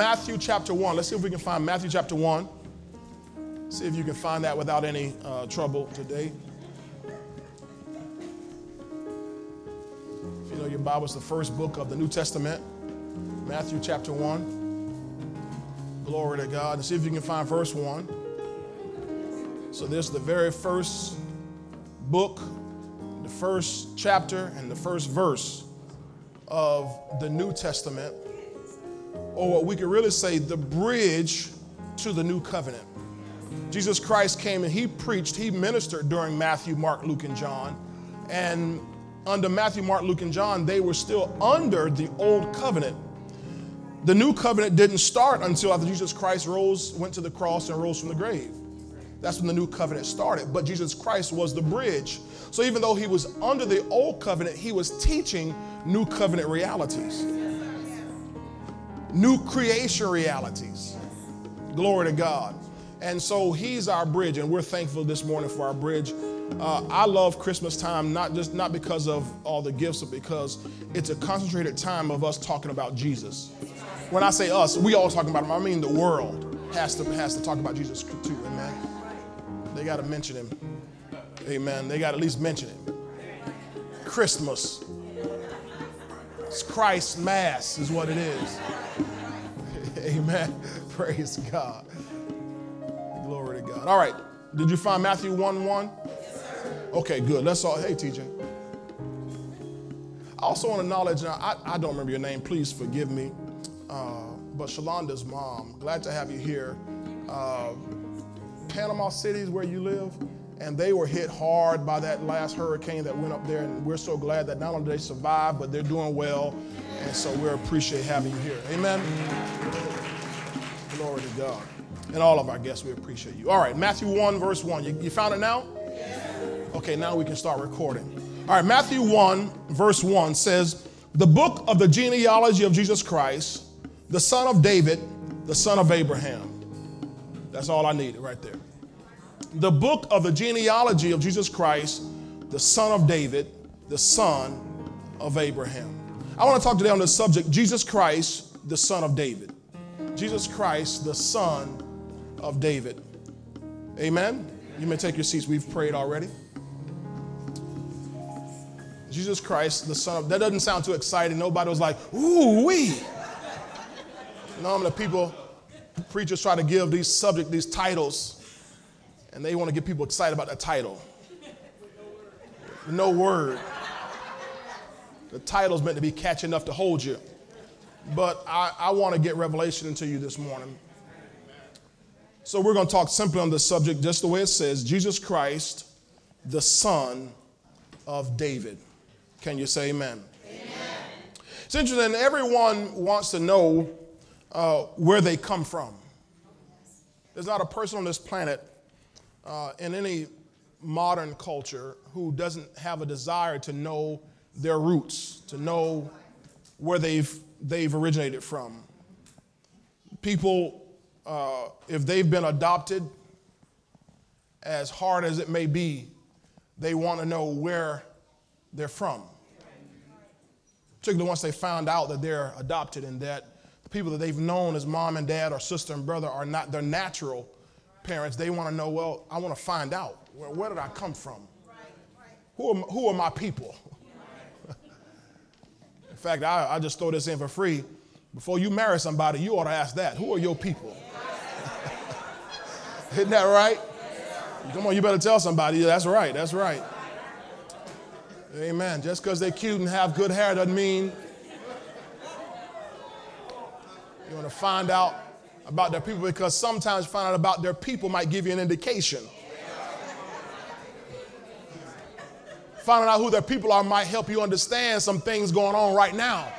Matthew chapter 1. Let's see if we can find Matthew chapter 1. See if you can find that without any uh, trouble today. If you know your Bible, it's the first book of the New Testament, Matthew chapter 1. Glory to God. And see if you can find verse 1. So, this is the very first book, the first chapter, and the first verse of the New Testament, or what we could really say, the bridge to the new covenant. Jesus Christ came and he preached, he ministered during Matthew, Mark, Luke, and John. And under Matthew, Mark, Luke, and John, they were still under the old covenant. The new covenant didn't start until after Jesus Christ rose, went to the cross, and rose from the grave. That's when the new covenant started. But Jesus Christ was the bridge. So even though he was under the old covenant, he was teaching new covenant realities, new creation realities. Glory to God. And so he's our bridge, and we're thankful this morning for our bridge. Uh, I love Christmas time, not just not because of all the gifts, but because it's a concentrated time of us talking about Jesus. When I say us, we all talking about him. I mean the world has to has to talk about Jesus too. Amen. They got to mention him. Amen. They got to at least mention him. Christmas. It's Christ's Mass, is what it is. Amen. Praise God. Glory to God. All right. Did you find Matthew 1 1? Yes, Okay, good. Let's all. Hey, TJ. I also want to acknowledge, now, I, I don't remember your name, please forgive me, uh, but Shalonda's mom, glad to have you here. Uh, Panama City is where you live, and they were hit hard by that last hurricane that went up there, and we're so glad that not only they survived, but they're doing well, and so we appreciate having you here. Amen. Glory to God. And all of our guests, we appreciate you. All right, Matthew 1, verse 1. You, you found it now? Okay, now we can start recording. All right, Matthew 1, verse 1 says, The book of the genealogy of Jesus Christ, the son of David, the son of Abraham. That's all I needed right there. The book of the genealogy of Jesus Christ, the son of David, the son of Abraham. I want to talk today on the subject Jesus Christ, the son of David. Jesus Christ, the son of David. Amen. You may take your seats. We've prayed already. Jesus Christ, the Son of, that doesn't sound too exciting. Nobody was like, ooh, wee. Normally, people, preachers try to give these subject, these titles, and they want to get people excited about the title. No word. The title's meant to be catchy enough to hold you. But I, I want to get revelation into you this morning. So we're going to talk simply on this subject, just the way it says Jesus Christ, the Son of David. Can you say amen? amen. It's interesting, everyone wants to know uh, where they come from. There's not a person on this planet uh, in any modern culture who doesn't have a desire to know their roots, to know where they've, they've originated from. People, uh, if they've been adopted, as hard as it may be, they want to know where they're from. Particularly once they found out that they're adopted and that the people that they've known as mom and dad or sister and brother are not their natural parents, they want to know, well, I want to find out where, where did I come from? Who are, who are my people? in fact, I, I just throw this in for free. Before you marry somebody, you ought to ask that. Who are your people? Isn't that right? Come on, you better tell somebody. That's right, that's right. Amen. Just because they're cute and have good hair doesn't mean you want to find out about their people because sometimes finding out about their people might give you an indication. Finding out who their people are might help you understand some things going on right now.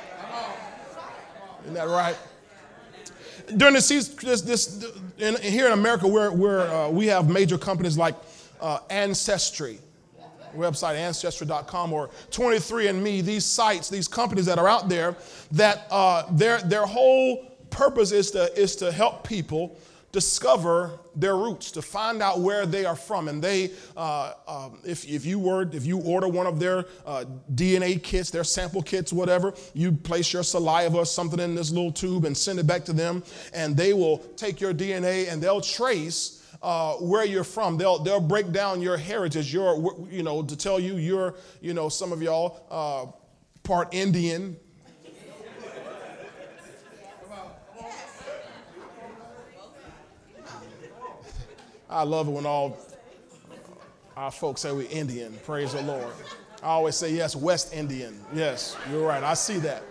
Isn't that right? During the season, this, this, in, here in America, where, where uh, we have major companies like uh, Ancestry, website ancestry.com or 23andme these sites these companies that are out there that uh, their, their whole purpose is to, is to help people discover their roots, to find out where they are from. And they, uh, um, if, if you were, if you order one of their uh, DNA kits, their sample kits, whatever, you place your saliva or something in this little tube and send it back to them, and they will take your DNA and they'll trace. Uh, where you're from. They'll they'll break down your heritage. Your you know to tell you you're you know some of y'all uh, part Indian, I love it when all our folks say we're Indian. Praise the Lord. I always say, yes, West Indian. Yes, you're right. I see that.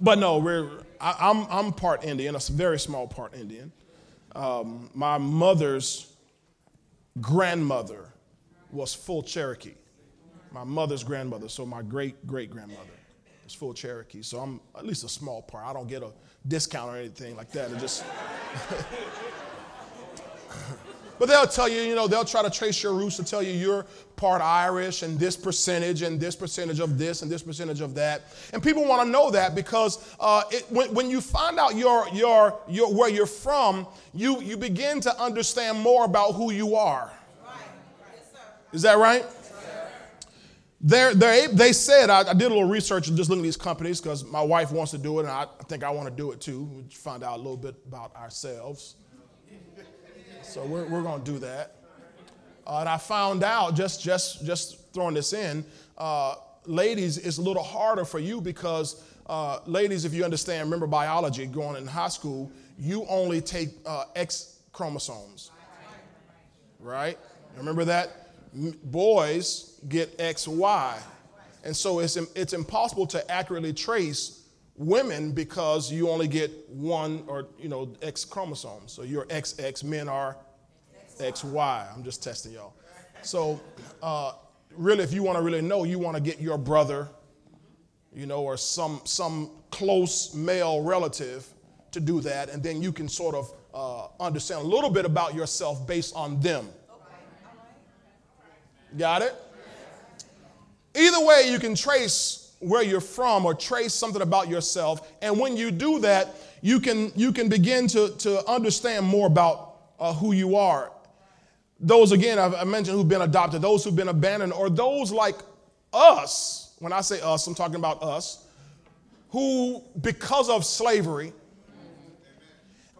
But no, we're, I, am I'm, I'm part Indian, a very small part Indian. Um, my mother's grandmother was full Cherokee. My mother's grandmother, so my great great grandmother was full Cherokee. So I'm at least a small part. I don't get a discount or anything like that. It just But they'll tell you, you know, they'll try to trace your roots to tell you you're part Irish and this percentage and this percentage of this and this percentage of that. And people want to know that because uh, it, when, when you find out your, your, your, where you're from, you, you begin to understand more about who you are. Is that right? They're, they're, they said, I, I, did a little research and just looking at these companies because my wife wants to do it and I, think I want to do it too. We find out a little bit about ourselves. So we're, we're going to do that. Uh, and I found out, just, just, just throwing this in, uh, ladies, it's a little harder for you because, uh, ladies, if you understand, remember biology, going in high school, you only take uh, X chromosomes. Right? Remember that? Boys get XY. And so it's, it's impossible to accurately trace women because you only get one or you know X chromosomes. So you're XX, men are XY. I'm just testing y'all. So, uh, really, if you want to really know, you want to get your brother, you know, or some some close male relative to do that, and then you can sort of uh, understand a little bit about yourself based on them. Got it? Either way, you can trace where you're from or trace something about yourself, and when you do that, you can you can begin to to understand more about uh, who you are those, again, I mentioned who've been adopted, those who've been abandoned, or those like us, when I say us, I'm talking about us, who, because of slavery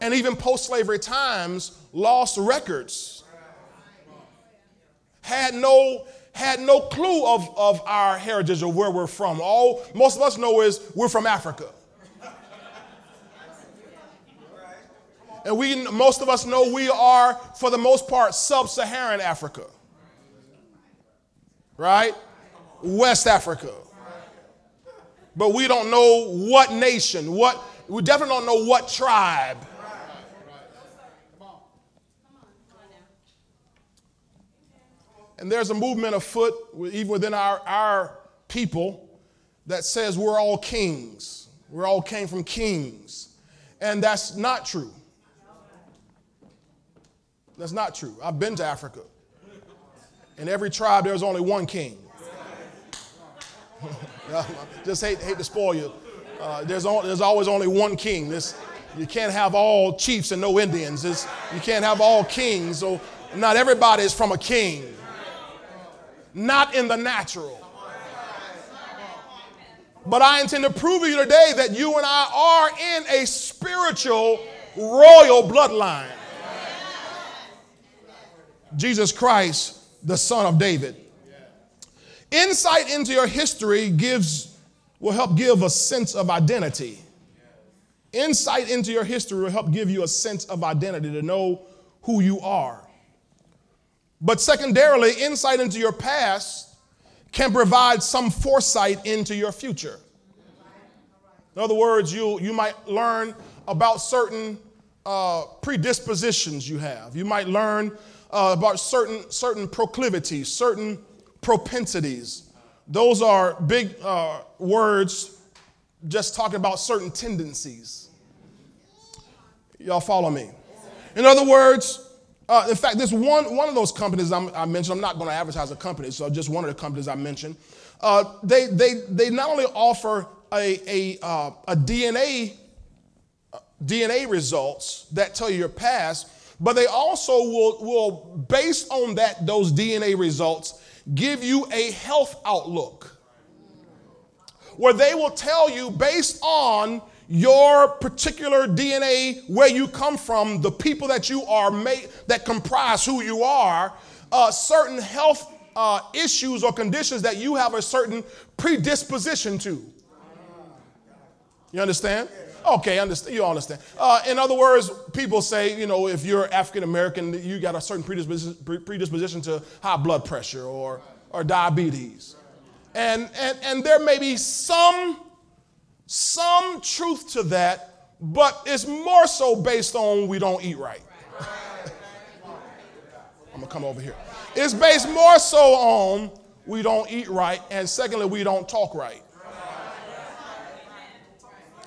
and even post slavery times, lost records, had no had no clue of, of our heritage or where we're from. All most of us know is we're from Africa. And we, most of us know we are, for the most part, sub Saharan Africa. Right? West Africa. But we don't know what nation, what, we definitely don't know what tribe. And there's a movement afoot, even within our, our people, that says we're all kings. We all came from kings. And that's not true. That's not true. I've been to Africa. In every tribe, there's only one king. Just hate, hate to spoil you. Uh, there's, there's always only one king. This, you can't have all chiefs and no Indians. You can't have all kings. So not everybody is from a king. Not in the natural. But I intend to prove to you today that you and I are in a spiritual royal bloodline. Jesus Christ, the son of David. Insight into your history gives, will help give a sense of identity. Insight into your history will help give you a sense of identity to know who you are. But secondarily, insight into your past can provide some foresight into your future. In other words, you, you might learn about certain uh, predispositions you have. You might learn uh, about certain, certain proclivities, certain propensities. Those are big uh, words just talking about certain tendencies. Y'all follow me? In other words, uh, in fact, this one, one of those companies I'm, i mentioned, I'm not going to advertise a company, so just one of the companies I mentioned, uh, they, they, they not only offer a, a, uh, a DNA DNA results that tell you your past, but they also will, will based on that those DNA results, give you a health outlook. Where they will tell you based on your particular DNA, where you come from, the people that you are made that comprise who you are, uh, certain health uh, issues or conditions that you have a certain predisposition to. You understand? Okay, understand. You understand. Uh, in other words, people say, you know, if you're African American, you got a certain predisposition, predisposition to high blood pressure or, or diabetes. And, and, and there may be some, some truth to that, but it's more so based on we don't eat right. I'm gonna come over here. It's based more so on we don't eat right, and secondly, we don't talk right.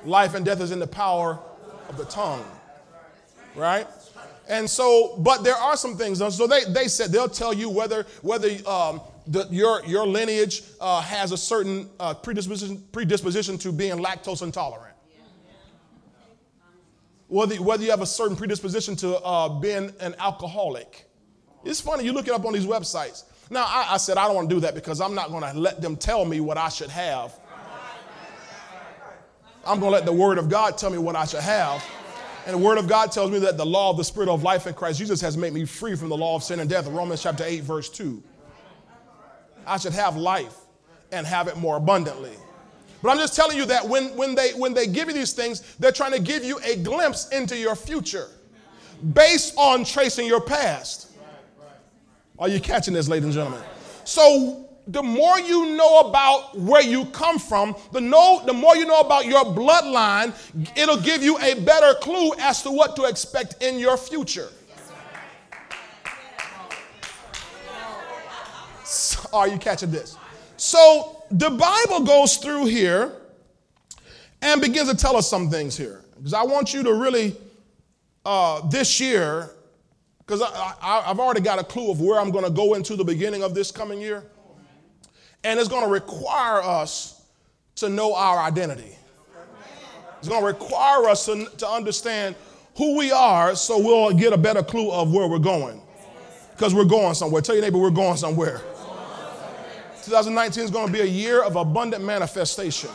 Life and death is in the power of the tongue, right? And so, but there are some things. So they, they said they'll tell you whether whether um, the, your your lineage uh, has a certain uh, predisposition predisposition to being lactose intolerant. Whether, whether you have a certain predisposition to uh, being an alcoholic. It's funny, you look it up on these websites. Now, I, I said I don't want to do that because I'm not going to let them tell me what I should have. I'm going to let the Word of God tell me what I should have. And the Word of God tells me that the law of the Spirit of life in Christ Jesus has made me free from the law of sin and death. Romans chapter 8, verse 2. I should have life and have it more abundantly. But I'm just telling you that when, when, they, when they give you these things, they're trying to give you a glimpse into your future based on tracing your past. Are you catching this, ladies and gentlemen? So the more you know about where you come from, the, know, the more you know about your bloodline, it'll give you a better clue as to what to expect in your future. Are you catching this? So the Bible goes through here and begins to tell us some things here. Because I want you to really, uh, this year, because I've already got a clue of where I'm going to go into the beginning of this coming year. And it's going to require us to know our identity. It's going to require us to, to understand who we are so we'll get a better clue of where we're going. Because we're going somewhere. Tell your neighbor we're going somewhere. 2019 is going to be a year of abundant manifestation.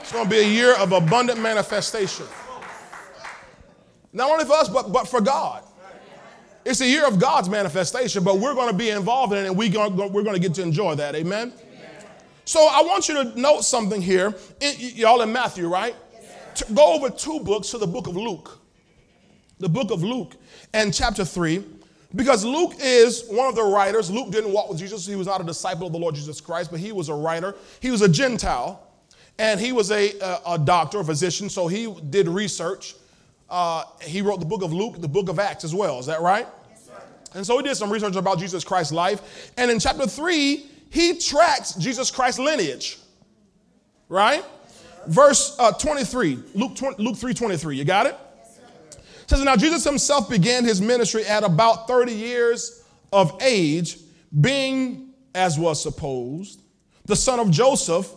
It's going to be a year of abundant manifestation. Not only for us, but, but for God. It's a year of God's manifestation, but we're going to be involved in it and we we're going to get to enjoy that. Amen? So I want you to note something here. Y'all in Matthew, right? Yes, Go over two books to the book of Luke. The book of Luke and chapter 3. Because Luke is one of the writers. Luke didn't walk with Jesus. He was not a disciple of the Lord Jesus Christ, but he was a writer. He was a Gentile, and he was a, a, a doctor, a physician, so he did research uh, he wrote the book of Luke, the book of Acts as well. Is that right? Yes, and so he did some research about Jesus Christ's life. And in chapter 3, he tracks Jesus Christ's lineage. Right? Verse uh, 23, Luke, 20, Luke 3 23. You got it? Yes, says, Now Jesus himself began his ministry at about 30 years of age, being, as was supposed, the son of Joseph,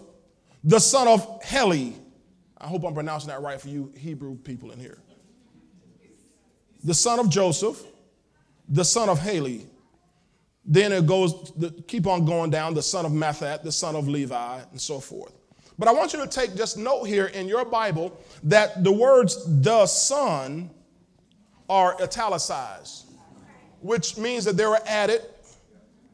the son of Heli. I hope I'm pronouncing that right for you Hebrew people in here the son of Joseph, the son of Heli. Then it goes, keep on going down, the son of Matthat, the son of Levi, and so forth. But I want you to take just note here in your Bible that the words the son are italicized, which means that they were added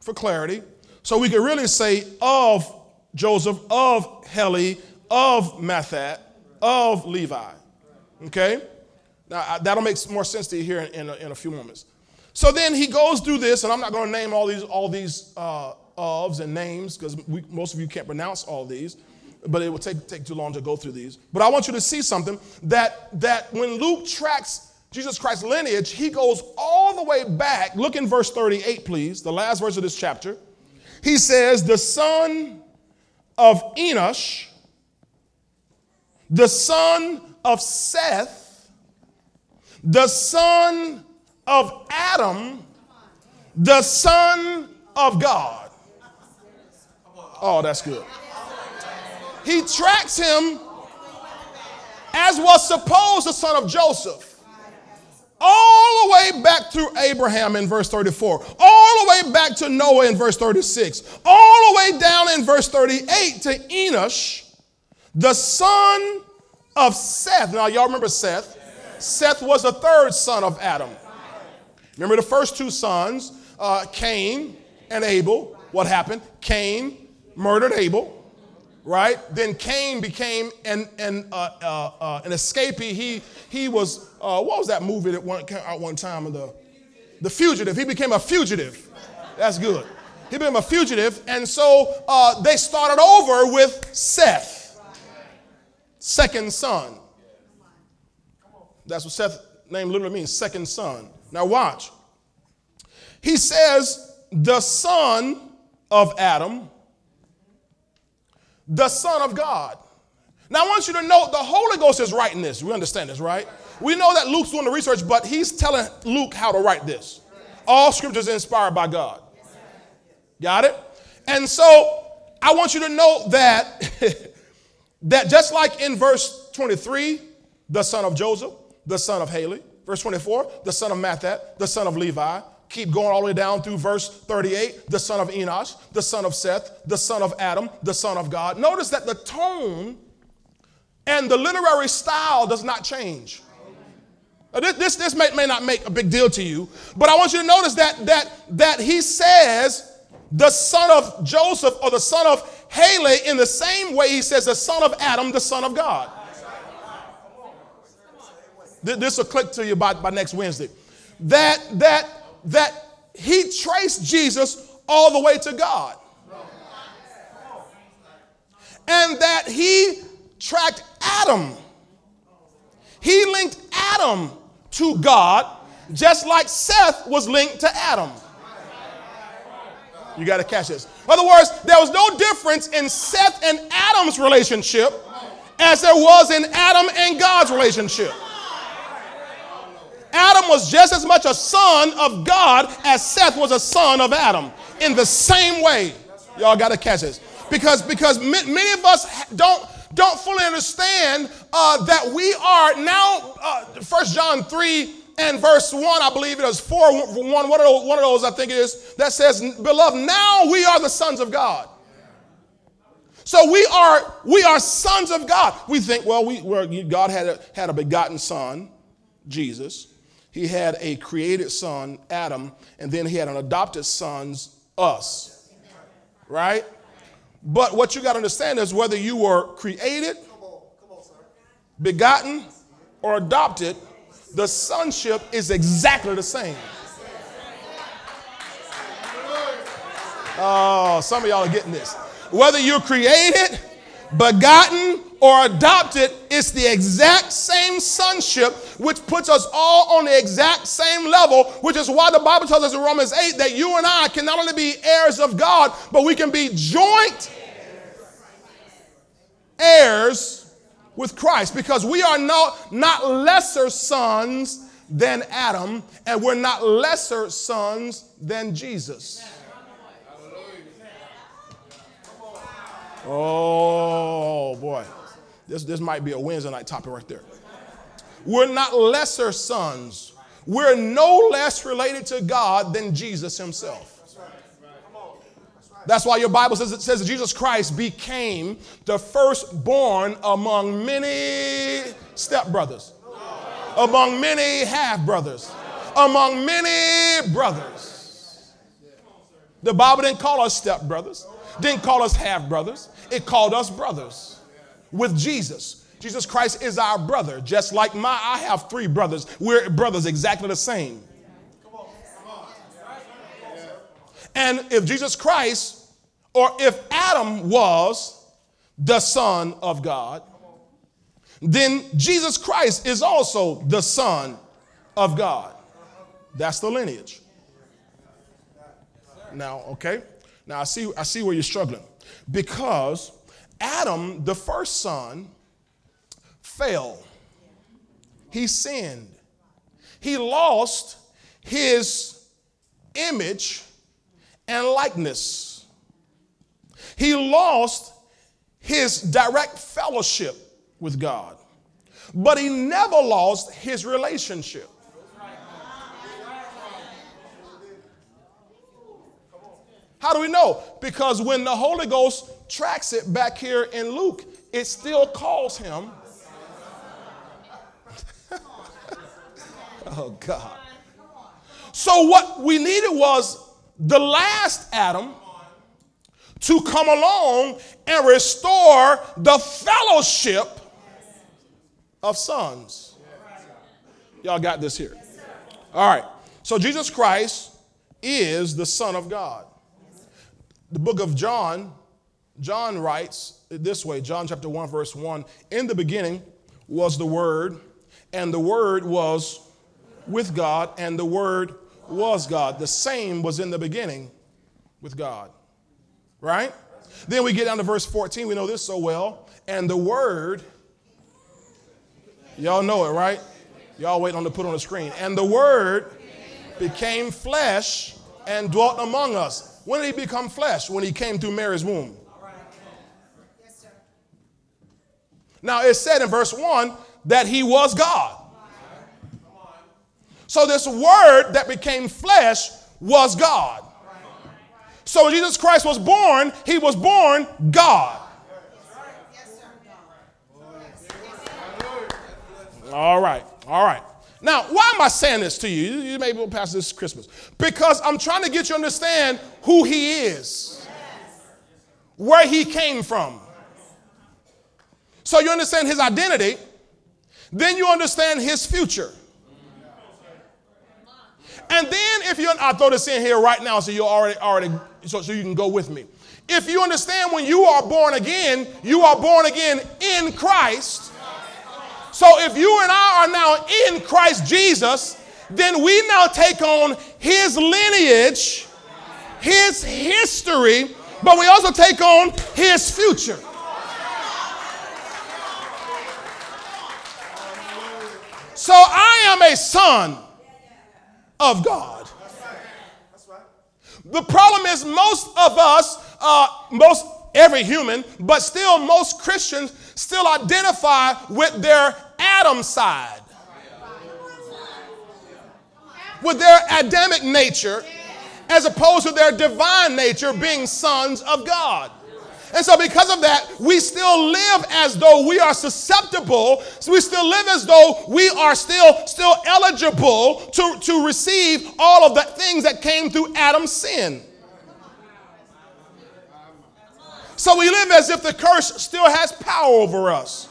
for clarity. So we could really say of Joseph, of Heli, of Matthat, of Levi. Okay? Now, that'll make more sense to you here in, in, a, in a few moments. So then he goes through this, and I'm not going to name all these, all these uh, ofs and names because most of you can't pronounce all these, but it will take, take too long to go through these. But I want you to see something that, that when Luke tracks Jesus Christ's lineage, he goes all the way back. Look in verse 38, please, the last verse of this chapter. He says, The son of Enosh, the son of Seth, the son of Adam, the son of God. Oh, that's good. He tracks him as was supposed the son of Joseph. All the way back through Abraham in verse 34, all the way back to Noah in verse 36, all the way down in verse 38 to Enosh, the son of Seth. Now, y'all remember Seth? Seth was the third son of Adam. Remember the first two sons, uh, Cain and Abel. What happened? Cain murdered Abel right? Then Cain became an, an, uh, uh, uh, an escapee. He, he was, uh, what was that movie that went out one time? The, the Fugitive. He became a fugitive. That's good. He became a fugitive. And so uh, they started over with Seth, second son. That's what Seth name literally means, second son. Now watch. He says, the son of Adam the Son of God. Now, I want you to note the Holy Ghost is writing this. We understand this, right? We know that Luke's doing the research, but he's telling Luke how to write this. All scriptures inspired by God. Got it? And so I want you to note that that just like in verse 23, the son of Joseph, the son of Heli, verse 24, the son of Matthat, the son of Levi, Keep going all the way down through verse 38 the son of Enosh, the son of Seth, the son of Adam, the son of God. Notice that the tone and the literary style does not change. This, this, this may, may not make a big deal to you, but I want you to notice that, that, that he says the son of Joseph or the son of Heli in the same way he says the son of Adam, the son of God. This will click to you by, by next Wednesday. That, that that he traced Jesus all the way to God. And that he tracked Adam. He linked Adam to God just like Seth was linked to Adam. You got to catch this. In other words, there was no difference in Seth and Adam's relationship as there was in Adam and God's relationship. Adam was just as much a son of God as Seth was a son of Adam in the same way. Y'all got to catch this. Because, because many of us don't, don't fully understand uh, that we are now, uh, 1 John 3 and verse 1, I believe it is 4, 1, one of, those, one of those I think it is, that says, Beloved, now we are the sons of God. So we are we are sons of God. We think, well, we God had a, had a begotten son, Jesus. He had a created son, Adam, and then he had an adopted son's us. Right? But what you got to understand is whether you were created, begotten, or adopted, the sonship is exactly the same. Oh, some of y'all are getting this. Whether you're created, begotten, or adopted, it's the exact same sonship, which puts us all on the exact same level, which is why the Bible tells us in Romans 8 that you and I can not only be heirs of God, but we can be joint heirs with Christ because we are not, not lesser sons than Adam, and we're not lesser sons than Jesus. Oh boy. This, this might be a Wednesday night topic right there. We're not lesser sons. We're no less related to God than Jesus himself. That's why your Bible says it says Jesus Christ became the firstborn among many stepbrothers, among many half brothers, among many brothers. The Bible didn't call us stepbrothers, didn't call us half brothers, it called us brothers with Jesus. Jesus Christ is our brother, just like my, I have three brothers. We're brothers exactly the same. And if Jesus Christ, or if Adam was the Son of God, then Jesus Christ is also the Son of God. That's the lineage. Now, okay? Now I see I see where you're struggling. Because Adam, the first son, fell. He sinned. He lost his image and likeness. He lost his direct fellowship with God. but he never lost his relationship. How do we know? Because when the Holy Ghost tracks it back here in Luke, it still calls him. oh, God. So, what we needed was the last Adam to come along and restore the fellowship of sons. Y'all got this here? All right. So, Jesus Christ is the Son of God the book of John, John writes this way John chapter 1, verse 1 In the beginning was the Word, and the Word was with God, and the Word was God. The same was in the beginning with God. Right? Then we get down to verse 14. We know this so well. And the Word, y'all know it, right? Y'all wait on to put on the screen. And the Word became flesh and dwelt among us. When did he become flesh? When he came through Mary's womb. Now it said in verse 1 that he was God. So this word that became flesh was God. So Jesus Christ was born, he was born God. All right, all right. Now, why am I saying this to you? You may be past this Christmas. Because I'm trying to get you to understand who he is, where he came from. So you understand his identity, then you understand his future. And then if you, I'll throw this in here right now so you already, already, so, so you can go with me. If you understand when you are born again, you are born again in Christ. So if you and I are now in Christ Jesus, then we now take on his lineage, his history, but we also take on his future. So I am a son of God. The problem is, most of us, uh, most every human, but still most Christians still identify with their Adam side, with their Adamic nature, as opposed to their divine nature being sons of God. And so, because of that, we still live as though we are susceptible. So we still live as though we are still still eligible to, to receive all of the things that came through Adam's sin. So we live as if the curse still has power over us.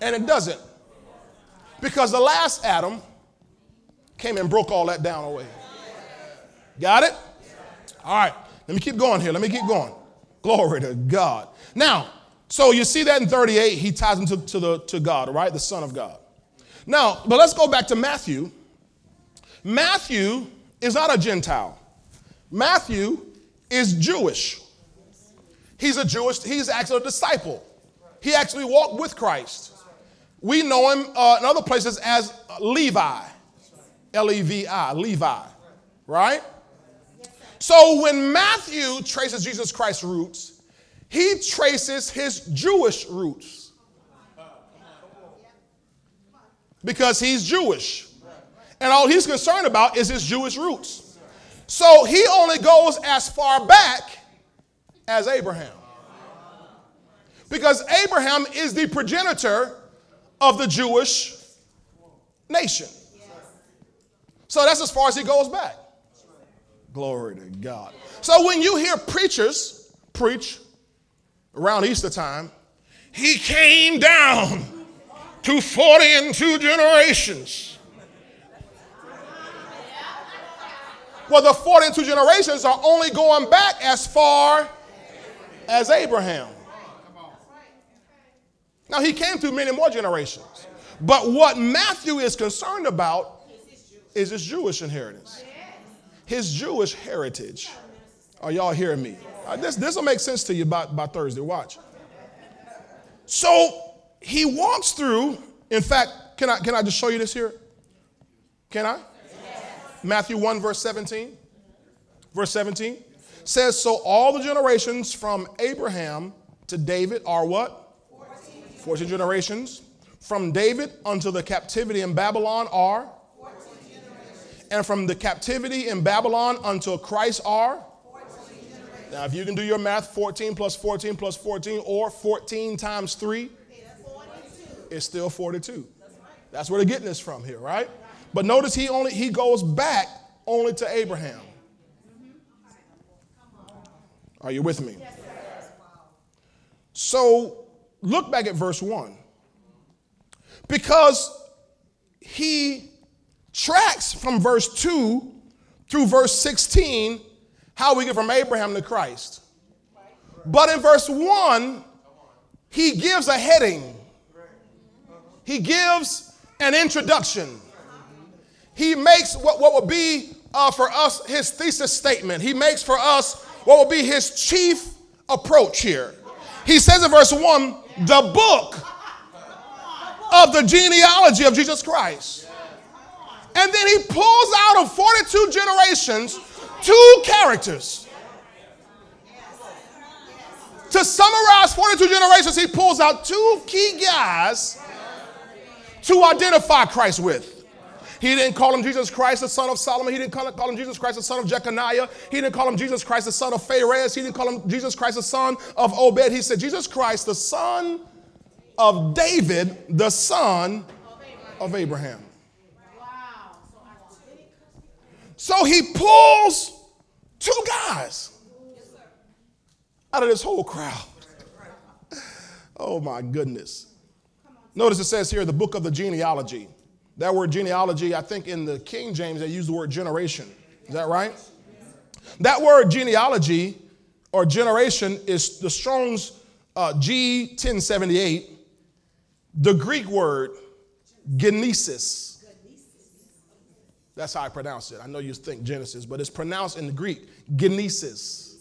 And it doesn't. Because the last Adam came and broke all that down away. Got it? All right. Let me keep going here. Let me keep going. Glory to God. Now, so you see that in 38, he ties him to, to, the, to God, right? The Son of God. Now, but let's go back to Matthew. Matthew is not a Gentile. Matthew is Jewish. He's a Jewish, he's actually a disciple. He actually walked with Christ. We know him uh, in other places as Levi, L E V I, Levi, right? So when Matthew traces Jesus Christ's roots, he traces his Jewish roots because he's Jewish. And all he's concerned about is his Jewish roots. So he only goes as far back as Abraham. Because Abraham is the progenitor of the Jewish nation. So that's as far as he goes back. Glory to God. So when you hear preachers preach around Easter time, he came down to 40 and two generations. Well, the 40 and two generations are only going back as far as Abraham. Now, he came through many more generations. But what Matthew is concerned about is his Jewish inheritance, his Jewish heritage. Are y'all hearing me? Uh, this this will make sense to you by, by Thursday. Watch. So he walks through. In fact, can I, can I just show you this here? Can I? Matthew 1, verse 17. Verse 17 says, So all the generations from Abraham to David are what? 14 generations. from David unto the captivity in Babylon are? And from the captivity in Babylon until Christ are? Now, if you can do your math, 14 plus 14 plus 14 or 14 times 3, it's still 42. That's where they're getting this from here, right? But notice he only he goes back only to Abraham. Are you with me? So look back at verse 1. Because he tracks from verse 2 through verse 16 how we get from Abraham to Christ. But in verse 1, he gives a heading, he gives an introduction. He makes what, what would be uh, for us his thesis statement. He makes for us what will be his chief approach here. He says in verse 1 the book of the genealogy of Jesus Christ. And then he pulls out of 42 generations two characters. To summarize 42 generations, he pulls out two key guys to identify Christ with. He didn't call him Jesus Christ, the son of Solomon. He didn't call him Jesus Christ, the son of Jeconiah. He didn't call him Jesus Christ, the son of Phares. He didn't call him Jesus Christ, the son of Obed. He said, Jesus Christ, the son of David, the son of Abraham. So he pulls two guys out of this whole crowd. Oh my goodness. Notice it says here the book of the genealogy. That word genealogy, I think in the King James, they use the word generation. Is that right? That word genealogy or generation is the Strong's uh, G1078, the Greek word genesis. That's how I pronounce it. I know you think Genesis, but it's pronounced in the Greek genesis,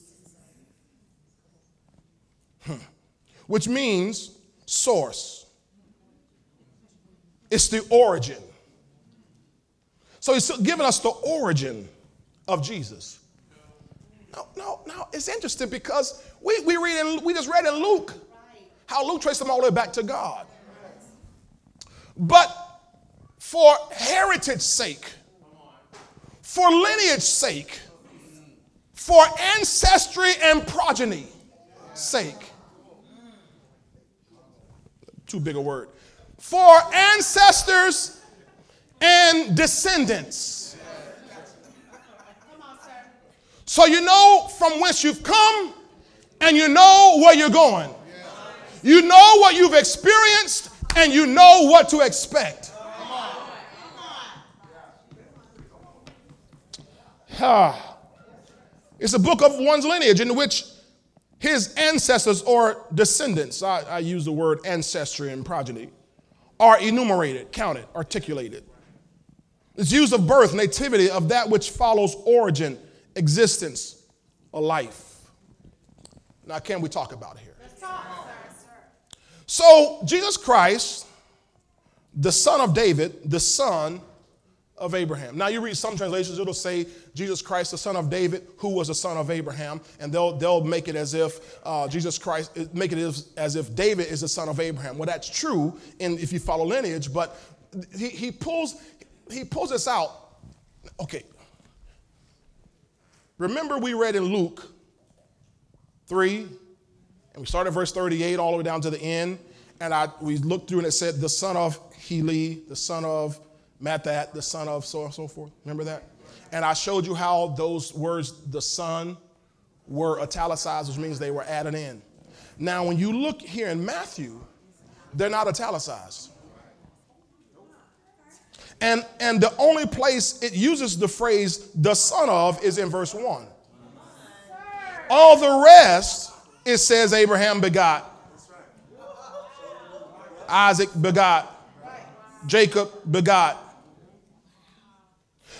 hmm. which means source. It's the origin. So he's giving us the origin of Jesus. No, no, no. It's interesting because we, we read in, we just read in Luke how Luke traced them all the way back to God. But for heritage sake, for lineage sake, for ancestry and progeny sake, too big a word, for ancestors and descendants. So you know from whence you've come and you know where you're going. You know what you've experienced and you know what to expect. Ah. It's a book of one's lineage in which his ancestors or descendants, I, I use the word ancestry and progeny, are enumerated, counted, articulated. It's use of birth, nativity, of that which follows origin, existence, or life. Now, can we talk about it here? So, Jesus Christ, the son of David, the son of Abraham. Now, you read some translations, it'll say Jesus Christ, the son of David, who was the son of Abraham, and they'll, they'll make it as if uh, Jesus Christ, make it as, as if David is the son of Abraham. Well, that's true in, if you follow lineage, but he, he pulls, he pulls this out. Okay. Remember, we read in Luke 3, and we started verse 38 all the way down to the end. And I, we looked through and it said, the son of Heli, the son of Matthat, the son of so and so forth. Remember that? And I showed you how those words, the son, were italicized, which means they were added in. Now, when you look here in Matthew, they're not italicized. And, and the only place it uses the phrase the son of is in verse 1. All the rest, it says Abraham begot, Isaac begot, Jacob begot.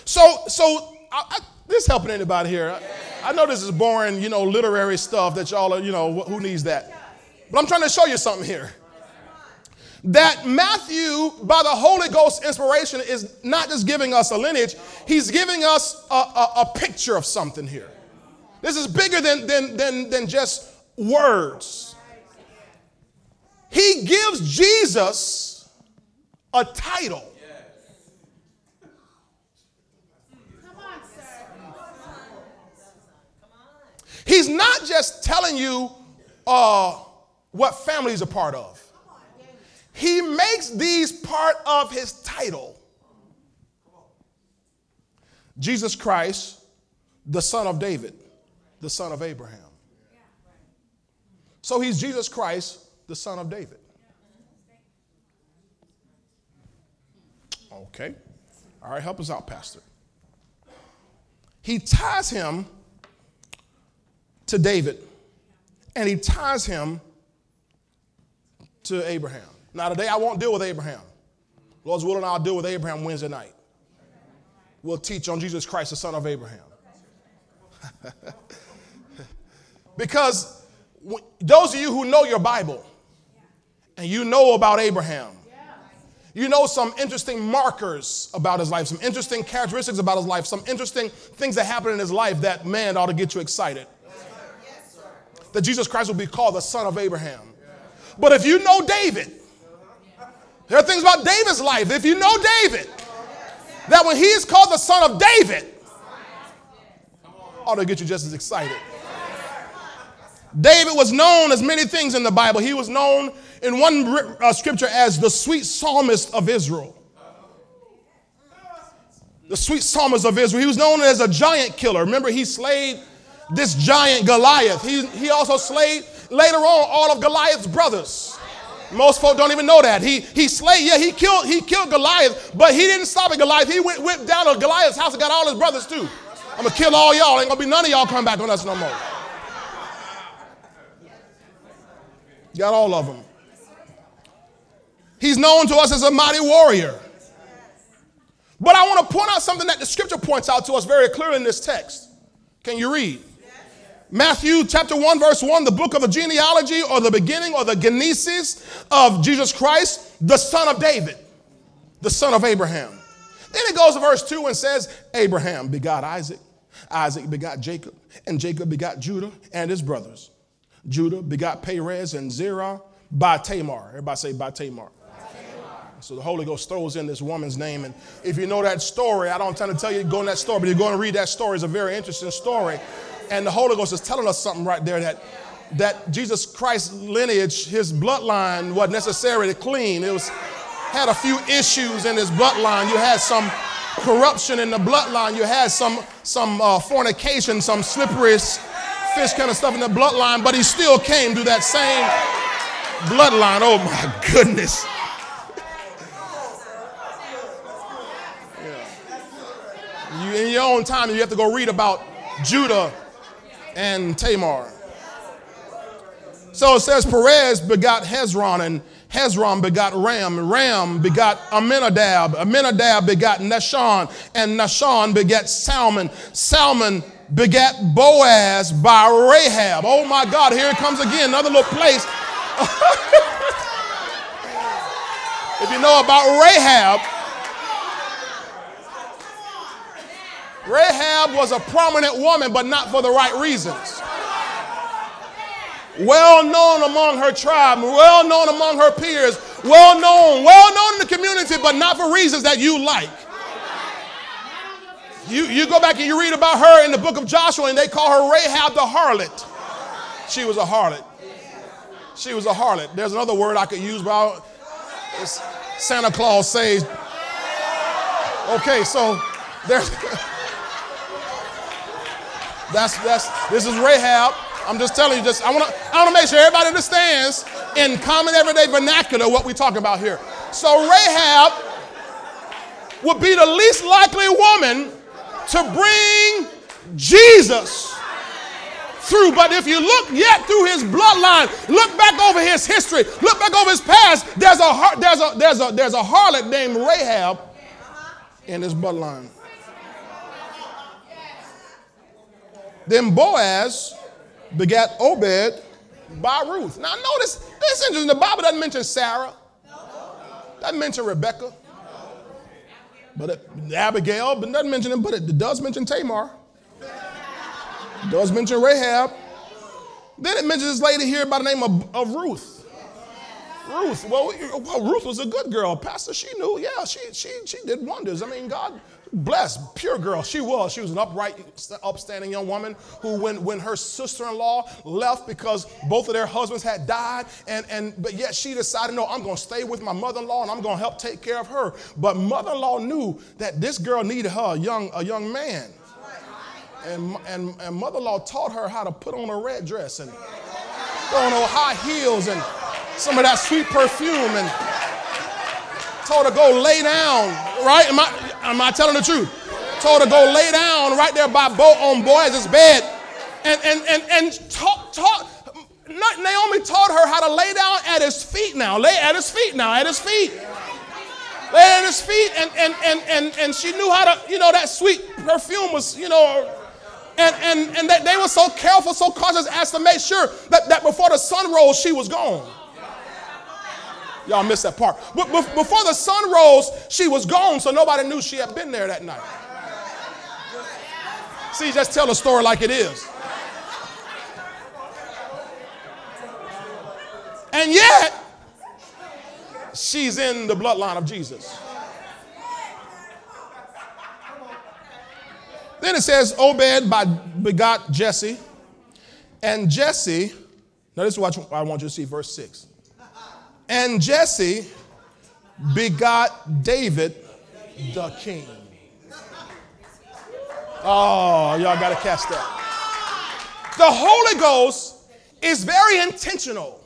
So, so I, I, this helping anybody here? I, I know this is boring, you know, literary stuff that y'all are, you know, who needs that? But I'm trying to show you something here that Matthew, by the Holy Ghost inspiration, is not just giving us a lineage, he's giving us a, a, a picture of something here. This is bigger than, than, than, than just words. He gives Jesus a title. He's not just telling you uh, what family he's a part of. He makes these part of his title. Jesus Christ, the son of David, the son of Abraham. So he's Jesus Christ, the son of David. Okay. All right, help us out, Pastor. He ties him to David, and he ties him to Abraham. Now, today I won't deal with Abraham. Lord's willing, I'll deal with Abraham Wednesday night. We'll teach on Jesus Christ, the son of Abraham. because those of you who know your Bible and you know about Abraham, you know some interesting markers about his life, some interesting characteristics about his life, some interesting things that happen in his life that, man, ought to get you excited. That Jesus Christ will be called the son of Abraham. But if you know David, there are things about David's life. If you know David, that when he is called the son of David, ought to get you just as excited. David was known as many things in the Bible. He was known in one uh, scripture as the sweet psalmist of Israel. The sweet psalmist of Israel. He was known as a giant killer. Remember, he slayed this giant Goliath. He, he also slayed later on all of Goliath's brothers. Most folk don't even know that. He he slayed, yeah, he killed, he killed Goliath, but he didn't stop at Goliath. He went, went down to Goliath's house and got all his brothers too. I'm gonna kill all y'all. Ain't gonna be none of y'all come back on us no more. Got all of them. He's known to us as a mighty warrior. But I want to point out something that the scripture points out to us very clearly in this text. Can you read? Matthew chapter 1, verse 1, the book of the genealogy or the beginning or the genesis of Jesus Christ, the son of David, the son of Abraham. Then it goes to verse 2 and says, Abraham begot Isaac, Isaac begot Jacob, and Jacob begot Judah and his brothers. Judah begot Perez and Zerah by Tamar. Everybody say by Tamar. So the Holy Ghost throws in this woman's name. And if you know that story, I don't tend to tell you to go in that story, but you're going to read that story. It's a very interesting story. And the Holy Ghost is telling us something right there that, that Jesus Christ's lineage, his bloodline wasn't necessarily clean. It was had a few issues in his bloodline. You had some corruption in the bloodline. You had some, some uh, fornication, some slippery fish kind of stuff in the bloodline, but he still came through that same bloodline. Oh my goodness. You, in your own time, you have to go read about Judah and Tamar. So it says Perez begot Hezron, and Hezron begot Ram, and Ram begot Amminadab, Amminadab begot Nahshon, and Nahshon begat Salmon, Salmon begat Boaz by Rahab. Oh my God, here it comes again, another little place. if you know about Rahab, Rahab was a prominent woman, but not for the right reasons. Well known among her tribe, well known among her peers, well known, well known in the community, but not for reasons that you like. You, you go back and you read about her in the book of Joshua, and they call her Rahab the harlot. She was a harlot. She was a harlot. There's another word I could use, but Santa Claus says. Okay, so there's. That's that's this is Rahab. I'm just telling you, just I want to I want to make sure everybody understands in common everyday vernacular what we talk about here. So Rahab would be the least likely woman to bring Jesus through. But if you look yet through his bloodline, look back over his history, look back over his past, there's a there's a there's a there's a harlot named Rahab in his bloodline. Then Boaz begat Obed by Ruth. Now notice, this is interesting. The Bible doesn't mention Sarah, doesn't mention Rebecca, but it, Abigail, but doesn't mention him, but it does mention Tamar. Does mention Rahab. Then it mentions this lady here by the name of, of Ruth. Ruth. Well, well, Ruth was a good girl. Pastor, she knew. Yeah, she she she did wonders. I mean, God blessed, pure girl. She was. She was an upright, upstanding young woman who, when when her sister-in-law left because both of their husbands had died, and and but yet she decided, no, I'm going to stay with my mother-in-law and I'm going to help take care of her. But mother-in-law knew that this girl needed her a young a young man. And, and, and mother-in-law taught her how to put on a red dress and put on high heels and some of that sweet perfume and told her go lay down, right? Am I, telling the truth? Told her to go lay down right there by Bo on Boaz's bed. And, and, and, and taught, taught, Naomi taught her how to lay down at his feet now. Lay at his feet now, at his feet. Lay at his feet. And, and, and, and, and she knew how to, you know, that sweet perfume was, you know, and, and, and they, they were so careful, so cautious as to make sure that, that before the sun rose, she was gone. Y'all missed that part. But before the sun rose, she was gone, so nobody knew she had been there that night. See, just tell the story like it is. And yet, she's in the bloodline of Jesus. Then it says, Obed by begot Jesse. And Jesse, now this is what I want you to see, verse 6. And Jesse begot David the king. Oh, y'all got to catch that. The Holy Ghost is very intentional,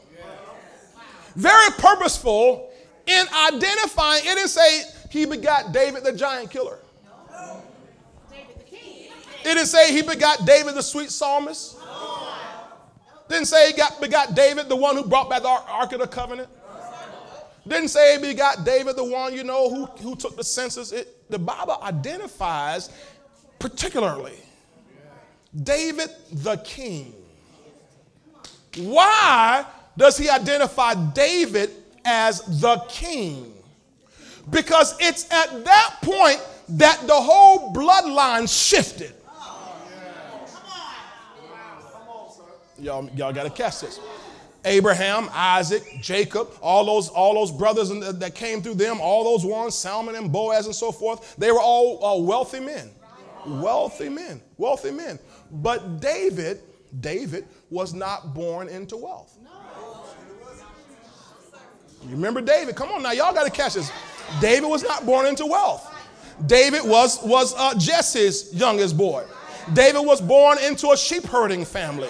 very purposeful in identifying. It didn't say he begot David the giant killer. It didn't say he begot David the sweet psalmist. Didn't say he got, begot David the one who brought back the Ark of the Covenant. Didn't say he got David, the one, you know, who, who took the census. It, the Bible identifies particularly David the king. Why does he identify David as the king? Because it's at that point that the whole bloodline shifted. Y'all, y'all got to catch this. Abraham, Isaac, Jacob, all those, all those brothers that came through them, all those ones, Salmon and Boaz and so forth, they were all uh, wealthy men. Wealthy men, wealthy men. But David, David was not born into wealth. You remember David? Come on now, y'all got to catch this. David was not born into wealth. David was, was uh, Jesse's youngest boy. David was born into a sheep herding family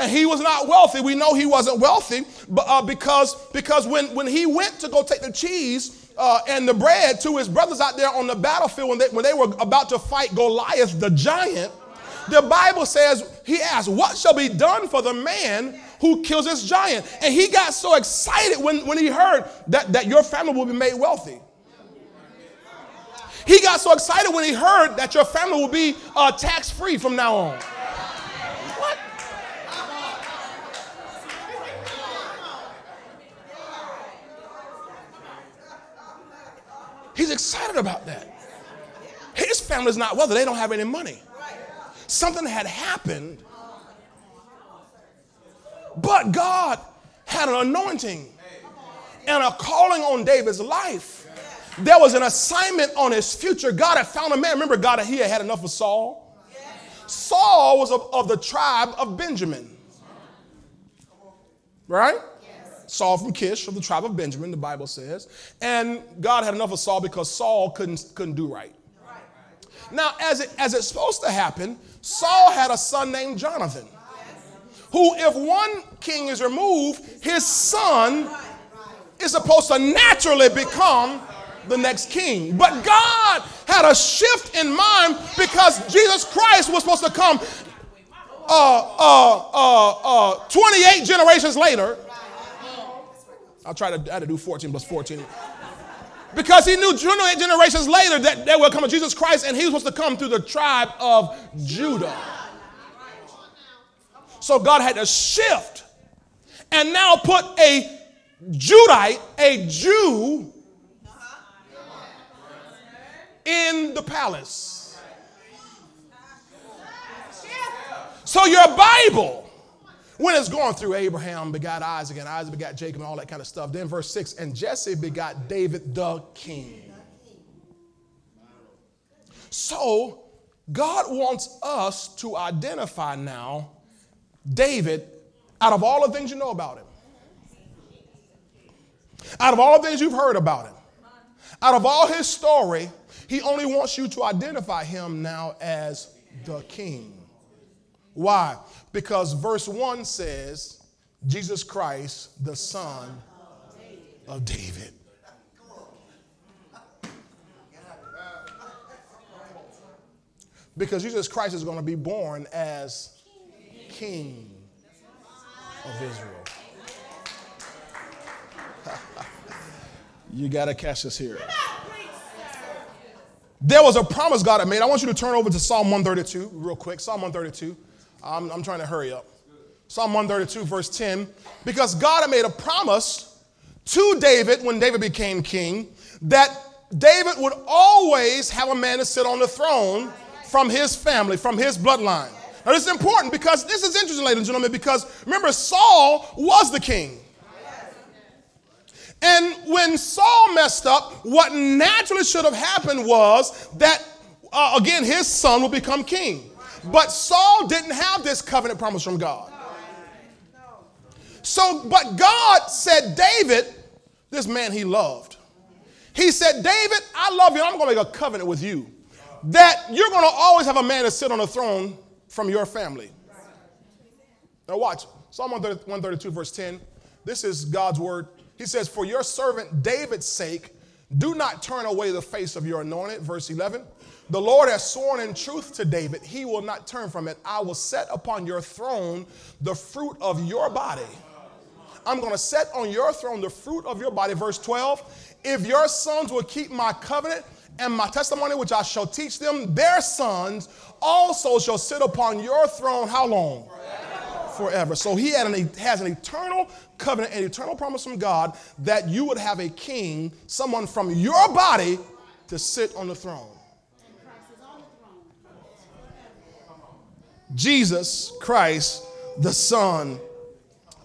and he was not wealthy. We know he wasn't wealthy but, uh, because, because when, when he went to go take the cheese uh, and the bread to his brothers out there on the battlefield when they, when they were about to fight Goliath the giant, the Bible says, he asked, What shall be done for the man who kills this giant? And he got so excited when, when he heard that, that your family will be made wealthy. He got so excited when he heard that your family will be uh, tax free from now on. He's excited about that. His family's not wealthy, they don't have any money. Something had happened, but God had an anointing and a calling on David's life. There was an assignment on his future. God had found a man. Remember, God, he had had enough of Saul. Saul was of, of the tribe of Benjamin. Right? Saul from Kish of the tribe of Benjamin, the Bible says. And God had enough of Saul because Saul couldn't, couldn't do right. Now, as, it, as it's supposed to happen, Saul had a son named Jonathan, who, if one king is removed, his son is supposed to naturally become the next king. But God had a shift in mind because Jesus Christ was supposed to come uh, uh, uh, uh 28 generations later I'll try to, I had to do 14 plus 14. Because he knew generations later that there will come a Jesus Christ and he was supposed to come through the tribe of Judah. So God had to shift and now put a Judite, a Jew, in the palace. So your Bible when it's going through Abraham begot Isaac and Isaac begot Jacob and all that kind of stuff. Then verse 6 and Jesse begot David the king. So God wants us to identify now David out of all the things you know about him. Out of all the things you've heard about him. Out of all his story, he only wants you to identify him now as the king. Why? Because verse 1 says, Jesus Christ, the son of David. Because Jesus Christ is going to be born as king of Israel. you got to catch this here. There was a promise God had made. I want you to turn over to Psalm 132 real quick. Psalm 132. I'm, I'm trying to hurry up. Psalm 132, verse 10. Because God had made a promise to David when David became king that David would always have a man to sit on the throne from his family, from his bloodline. Now, this is important because this is interesting, ladies and gentlemen, because remember, Saul was the king. And when Saul messed up, what naturally should have happened was that, uh, again, his son would become king. But Saul didn't have this covenant promise from God. So, but God said, David, this man he loved, he said, David, I love you. I'm going to make a covenant with you that you're going to always have a man to sit on the throne from your family. Now, watch Psalm 132, verse 10. This is God's word. He says, For your servant David's sake, do not turn away the face of your anointed. Verse 11. The Lord has sworn in truth to David, he will not turn from it. I will set upon your throne the fruit of your body. I'm going to set on your throne the fruit of your body. Verse 12. If your sons will keep my covenant and my testimony, which I shall teach them, their sons also shall sit upon your throne. How long? Forever. So he an, has an eternal covenant, an eternal promise from God that you would have a king, someone from your body, to sit on the throne. Jesus Christ, the Son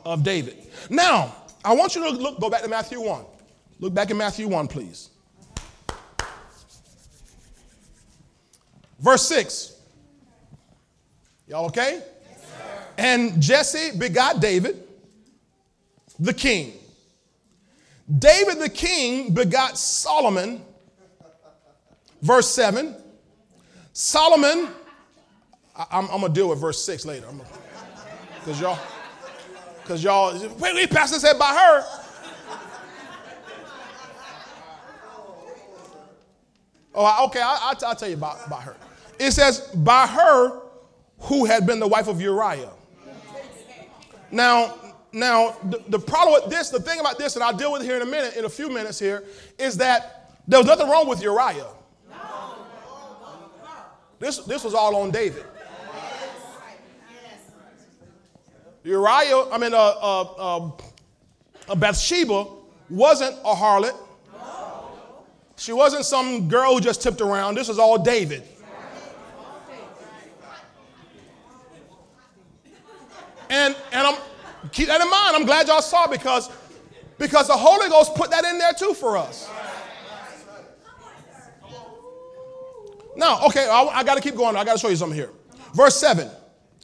of David. Now, I want you to look, go back to Matthew 1. Look back in Matthew 1, please. Verse 6. Y'all okay? Yes, and Jesse begot David, the king. David the king begot Solomon. Verse 7. Solomon I, am gonna deal with verse six later. Because y'all, because y'all, wait, wait, Pastor said by her. Oh, okay, I, will tell you about, about her. It says, by her who had been the wife of Uriah. Now, now the, the problem with this, the thing about this, and I'll deal with here in a minute, in a few minutes here, is that there was nothing wrong with Uriah. This, this was all on David. Uriah, I mean, uh, uh, uh, Bathsheba wasn't a harlot. She wasn't some girl who just tipped around. This is all David. And, and I'm, keep that in mind. I'm glad y'all saw because, because the Holy Ghost put that in there too for us. Now, okay, I, I got to keep going. I got to show you something here. Verse 7.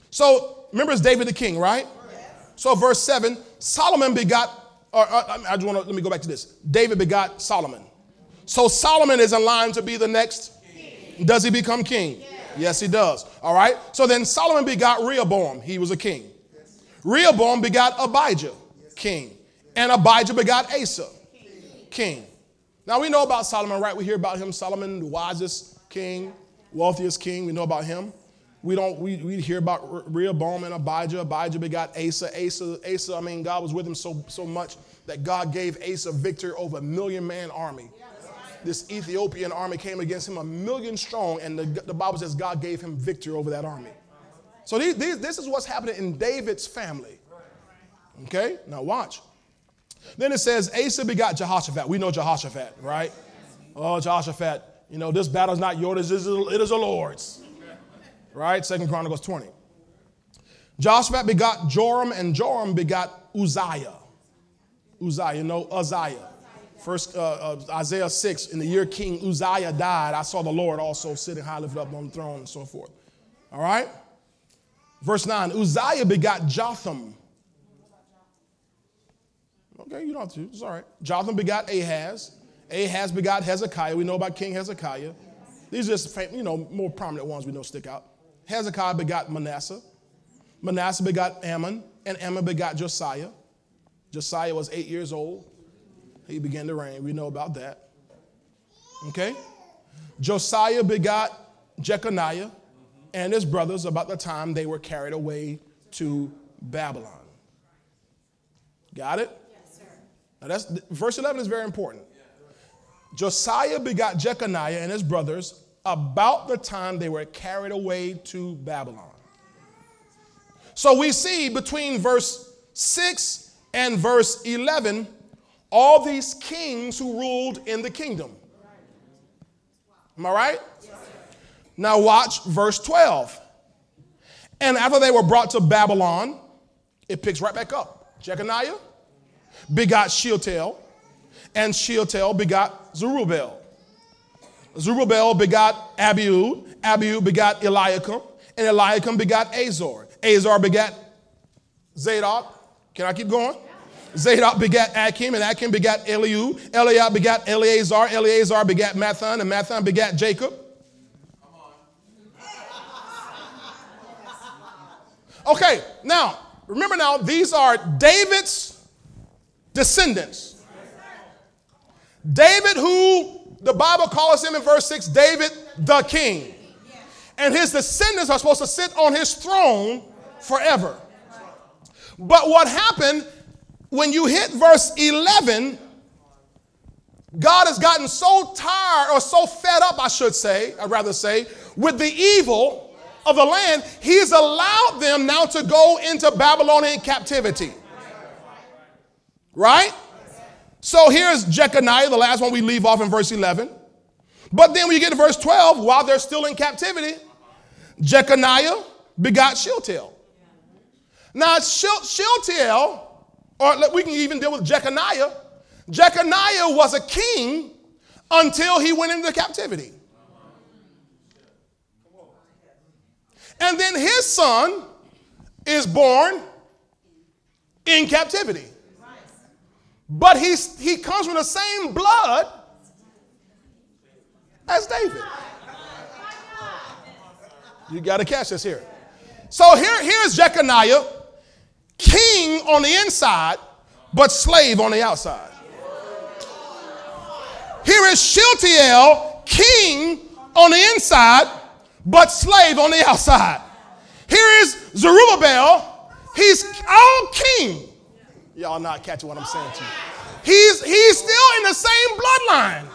So remember it's David the king, right? So verse 7, Solomon begot, or, uh, or I just want to, let me go back to this. David begot Solomon. So Solomon is in line to be the next. King. Does he become king? Yes. yes, he does. All right. So then Solomon begot Rehoboam. He was a king. Yes. Rehoboam begot Abijah, king. And Abijah begot Asa, king. king. Now we know about Solomon, right? We hear about him, Solomon, the wisest king, wealthiest king. We know about him. We don't, we, we hear about Rehoboam and Abijah. Abijah begot Asa. Asa, Asa, I mean, God was with him so, so much that God gave Asa victory over a million man army. This Ethiopian army came against him a million strong, and the, the Bible says God gave him victory over that army. So these, these, this is what's happening in David's family. Okay, now watch. Then it says Asa begot Jehoshaphat. We know Jehoshaphat, right? Oh, Jehoshaphat, you know, this battle is not yours, it is, it is the Lord's right? Second Chronicles 20. Joshaphat begot Joram, and Joram begot Uzziah. Uzziah, you know, Uzziah. First, uh, uh, Isaiah 6, in the year King Uzziah died, I saw the Lord also sitting high lifted up on the throne and so forth. All right? Verse 9, Uzziah begot Jotham. Okay, you don't have to. It's all right. Jotham begot Ahaz. Ahaz begot Hezekiah. We know about King Hezekiah. These are just, you know, more prominent ones we know stick out. Hezekiah begot Manasseh. Manasseh begot Amon, and Amon begot Josiah. Josiah was eight years old. He began to reign. We know about that. Okay? Josiah begot Jeconiah and his brothers about the time they were carried away to Babylon. Got it? Yes, sir. Now that's verse 11 is very important. Josiah begot Jeconiah and his brothers about the time they were carried away to Babylon. So we see between verse 6 and verse 11 all these kings who ruled in the kingdom. Am I right? Now watch verse 12. And after they were brought to Babylon, it picks right back up. Jeconiah begot Shealtiel, and Shealtiel begot Zerubbabel. Zerubbabel begot Abiud, Abiud begot Eliakim, and Eliakim begot Azor. Azor begat Zadok. Can I keep going? Zadok begat Akim, and Akim begat Eliud. Eliab begat Eleazar. Eleazar begat Matthan, and Matthan begat Jacob. Okay, now, remember now, these are David's descendants. David, who the Bible calls him in verse 6, David the king. And his descendants are supposed to sit on his throne forever. But what happened when you hit verse 11, God has gotten so tired or so fed up, I should say, I'd rather say, with the evil of the land, he's allowed them now to go into Babylonian captivity. Right? So here's Jeconiah, the last one we leave off in verse 11. But then you get to verse 12, while they're still in captivity, Jeconiah begot Shealtiel. Now, Shealtiel, or we can even deal with Jeconiah. Jeconiah was a king until he went into captivity. And then his son is born in captivity. But he's, he comes from the same blood as David. You got to catch this here. So here, here's Jeconiah, king on the inside, but slave on the outside. Here is Shealtiel, king on the inside, but slave on the outside. Here is Zerubbabel, he's all king. Y'all not catching what I'm saying to you. He's, he's still in the same bloodline.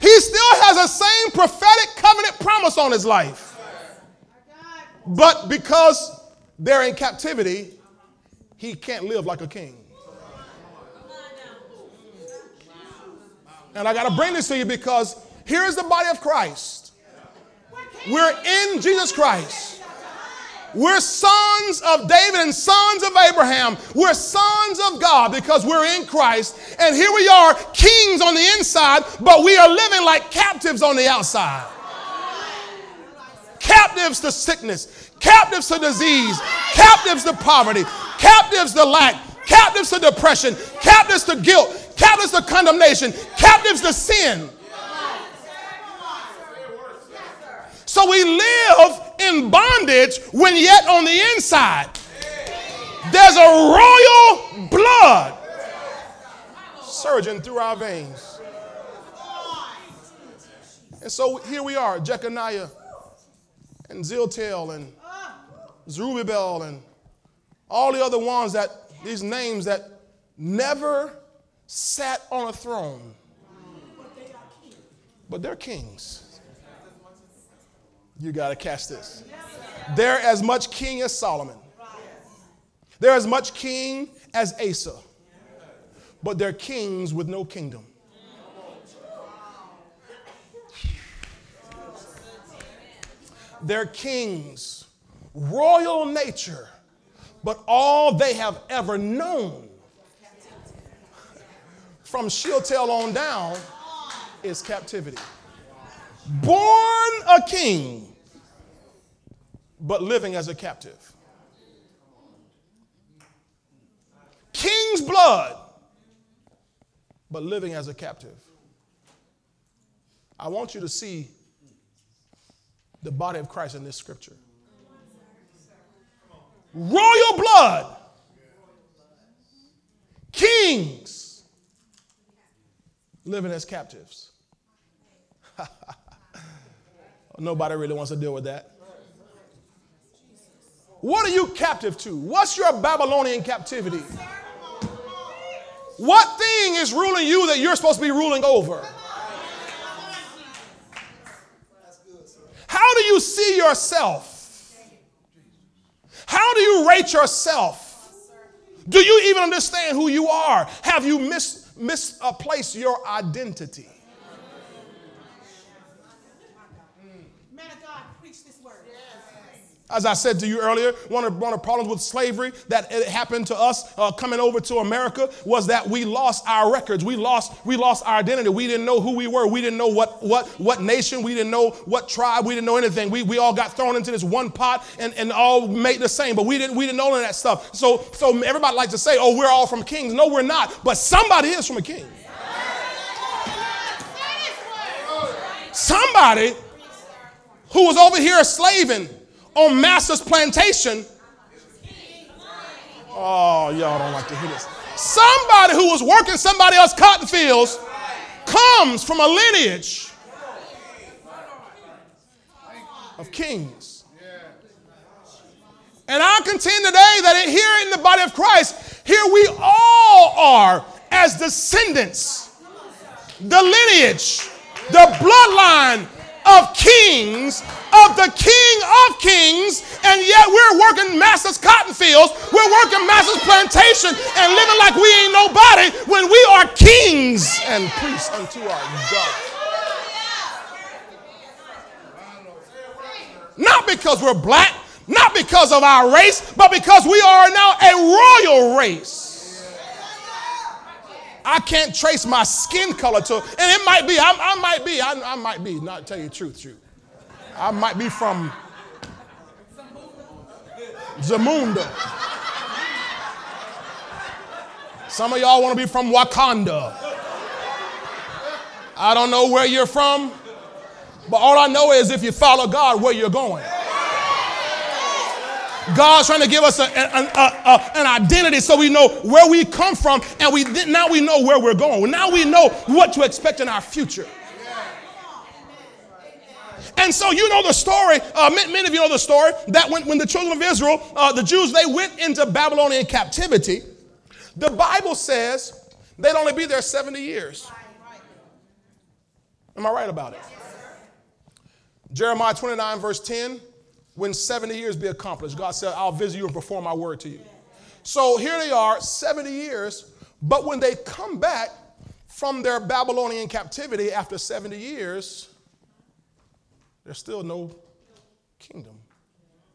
He still has the same prophetic covenant promise on his life. But because they're in captivity, he can't live like a king. And I got to bring this to you because here is the body of Christ. We're in Jesus Christ. We're sons of David and sons of Abraham. We're sons of God because we're in Christ. And here we are, kings on the inside, but we are living like captives on the outside. Captives to sickness, captives to disease, captives to poverty, captives to lack, captives to depression, captives to guilt, captives to condemnation, captives to sin. So we live in bondage when yet on the inside there's a royal blood surging through our veins. And so here we are, Jeconiah and Shealtiel and Zerubbabel and all the other ones that, these names that never sat on a throne. But they're kings. You got to catch this. They're as much king as Solomon. They're as much king as Asa. But they're kings with no kingdom. They're kings royal nature, but all they have ever known from Shealtiel on down is captivity. Born a king, but living as a captive. King's blood, but living as a captive. I want you to see the body of Christ in this scripture. Royal blood, kings living as captives. Nobody really wants to deal with that. What are you captive to? What's your Babylonian captivity? What thing is ruling you that you're supposed to be ruling over? How do you see yourself? How do you rate yourself? Do you even understand who you are? Have you mis- misplaced your identity? As I said to you earlier, one of, one of the problems with slavery that happened to us uh, coming over to America was that we lost our records. We lost, we lost our identity. We didn't know who we were. We didn't know what, what, what nation. We didn't know what tribe. We didn't know anything. We, we all got thrown into this one pot and, and all made the same, but we didn't, we didn't know any of that stuff. So, so everybody likes to say, oh, we're all from kings. No, we're not. But somebody is from a king. Somebody who was over here slaving on master's plantation. Oh, y'all don't like to hear this. Somebody who was working somebody else's cotton fields comes from a lineage of kings. And I contend today that here in the body of Christ, here we all are as descendants, the lineage, the bloodline of kings, of the King of Kings, and yet we're working master's cotton fields, we're working master's plantation, and living like we ain't nobody when we are kings and priests unto our God. Not because we're black, not because of our race, but because we are now a royal race. I can't trace my skin color to, and it might be, I, I might be, I, I, might be, not tell you the truth, truth. I might be from Zamunda. Some of y'all want to be from Wakanda. I don't know where you're from, but all I know is if you follow God, where you're going. God's trying to give us a, a, a, an identity so we know where we come from, and we now we know where we're going. Now we know what to expect in our future. And so you know the story. Uh, many of you know the story that when, when the children of Israel, uh, the Jews, they went into Babylonian captivity. The Bible says they'd only be there 70 years. Am I right about it? Jeremiah 29, verse 10 when 70 years be accomplished, God said, I'll visit you and perform my word to you. So here they are, 70 years, but when they come back from their Babylonian captivity after 70 years, there's still no kingdom.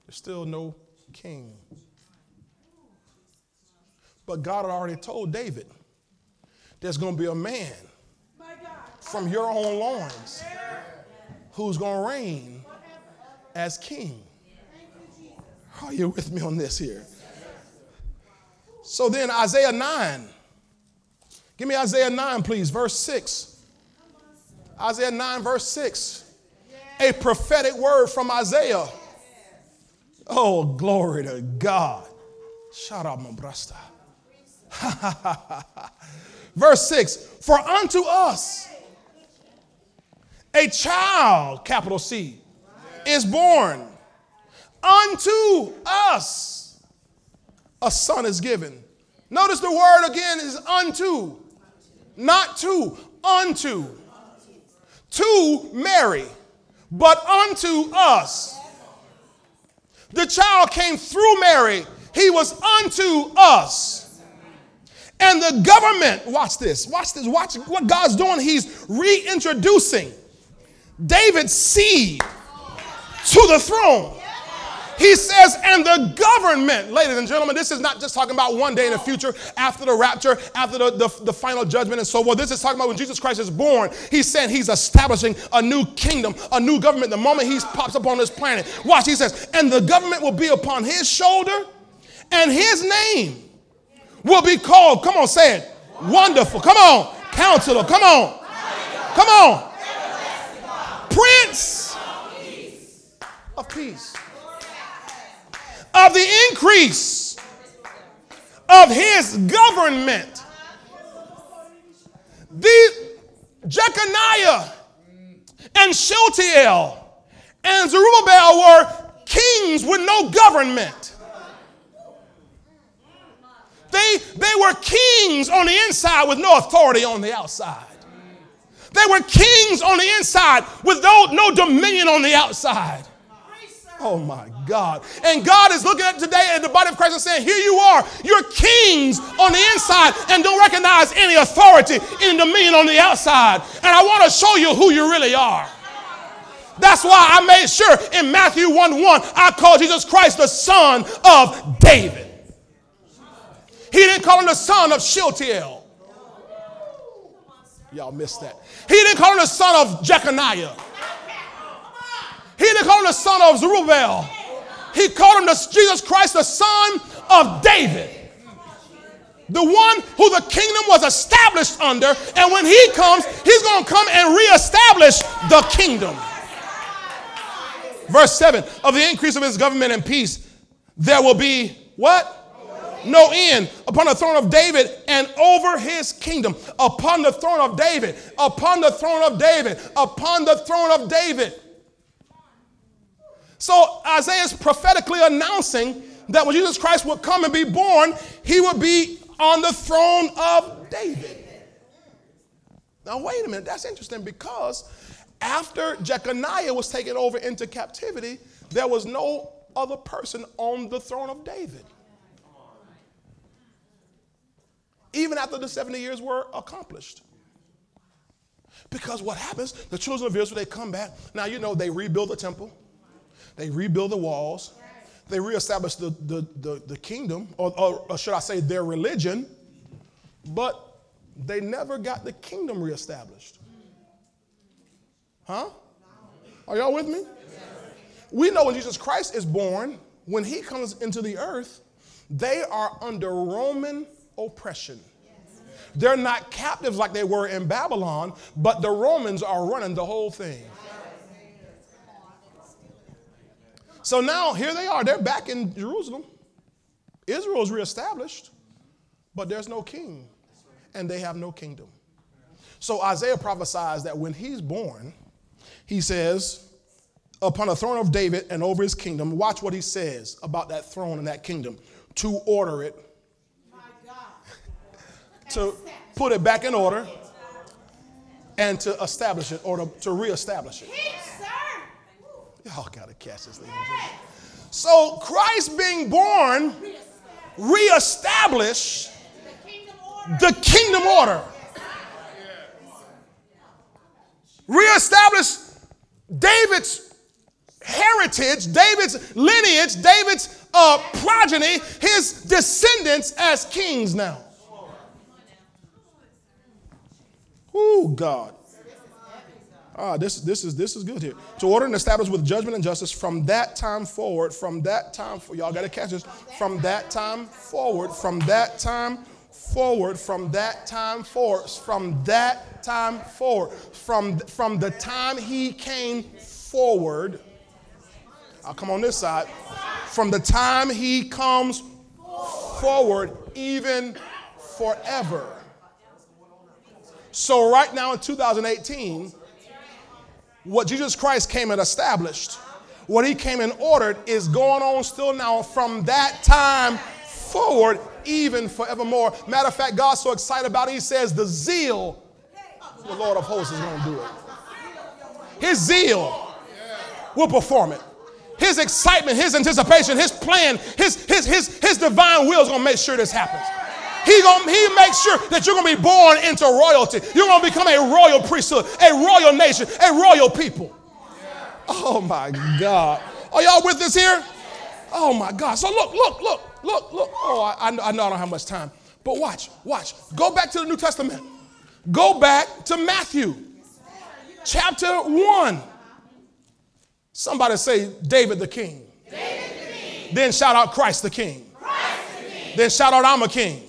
There's still no king. But God had already told David, there's going to be a man from your own loins who's going to reign as king. Are you with me on this here? So then, Isaiah 9. Give me Isaiah 9, please, verse 6. Isaiah 9, verse 6. A prophetic word from Isaiah. Oh, glory to God. Shout out, my brasta. verse 6 For unto us a child, capital C, is born unto us a son is given. Notice the word again is unto, not to, unto. To Mary, but unto us. The child came through Mary, he was unto us. And the government, watch this, watch this, watch what God's doing. He's reintroducing David's seed to the throne. He says, and the government, ladies and gentlemen, this is not just talking about one day in the future after the rapture, after the, the, the, final judgment and so forth. This is talking about when Jesus Christ is born. He's saying he's establishing a new kingdom, a new government. The moment he pops up on this planet, watch, he says, and the government will be upon his shoulder, and his name will be called, come on, say it, wonderful. Come on, counselor, come on, come on, prince of peace of the increase of his government. The Jeconiah and Shealtiel and Zerubbabel were kings with no government. They, they were kings on the inside with no authority on the outside. They were kings on the inside with no, no dominion on the outside. Oh my God. And God is looking at today at the body of Christ and saying, Here you are. You're kings on the inside and don't recognize any authority, any dominion on the outside. And I want to show you who you really are. That's why I made sure in Matthew 1 1, I called Jesus Christ the son of David. He didn't call him the son of Shealtiel. Y'all missed that. He didn't call him the son of Jeconiah. He didn't call him the son of Zerubbabel. He called him the, Jesus Christ, the son of David. The one who the kingdom was established under. And when he comes, he's going to come and reestablish the kingdom. Verse 7 Of the increase of his government and peace, there will be what? no end upon the throne of David and over his kingdom. Upon the throne of David, upon the throne of David, upon the throne of David. So Isaiah is prophetically announcing that when Jesus Christ would come and be born, he would be on the throne of David. Now, wait a minute, that's interesting because after Jeconiah was taken over into captivity, there was no other person on the throne of David. Even after the 70 years were accomplished. Because what happens, the children of Israel, they come back. Now, you know, they rebuild the temple. They rebuild the walls. They reestablish the, the, the, the kingdom, or, or, or should I say their religion, but they never got the kingdom reestablished. Huh? Are y'all with me? We know when Jesus Christ is born, when he comes into the earth, they are under Roman oppression. They're not captives like they were in Babylon, but the Romans are running the whole thing. So now here they are. They're back in Jerusalem. Israel is reestablished, but there's no king, and they have no kingdom. So Isaiah prophesies that when he's born, he says, upon the throne of David and over his kingdom, watch what he says about that throne and that kingdom to order it, to put it back in order, and to establish it or to, to reestablish it. Y'all got to catch this, ladies. So Christ being born reestablish the kingdom order. Reestablish David's heritage, David's lineage, David's uh, progeny, his descendants as kings now. Oh, God. Ah, this, this, is, this is good here. To order and establish with judgment and justice from that time forward, from that time, for, y'all got to catch this, from that time forward, from that time forward, from that time forward, from that time forward, from, from the time he came forward. I'll come on this side. From the time he comes forward, even forever. So, right now in 2018, what Jesus Christ came and established, what he came and ordered, is going on still now from that time forward, even forevermore. Matter of fact, God's so excited about it, he says, The zeal, the Lord of hosts is going to do it. His zeal will perform it. His excitement, his anticipation, his plan, his, his, his, his divine will is going to make sure this happens. He gonna he makes sure that you're gonna be born into royalty. You're gonna become a royal priesthood, a royal nation, a royal people. Oh my God. Are y'all with us here? Oh my God. So look, look, look, look, look. Oh, I, I know I don't have much time. But watch, watch. Go back to the New Testament. Go back to Matthew chapter 1. Somebody say, David the King. David the king. Then shout out Christ the King. Christ the king. Then shout out I'm a king.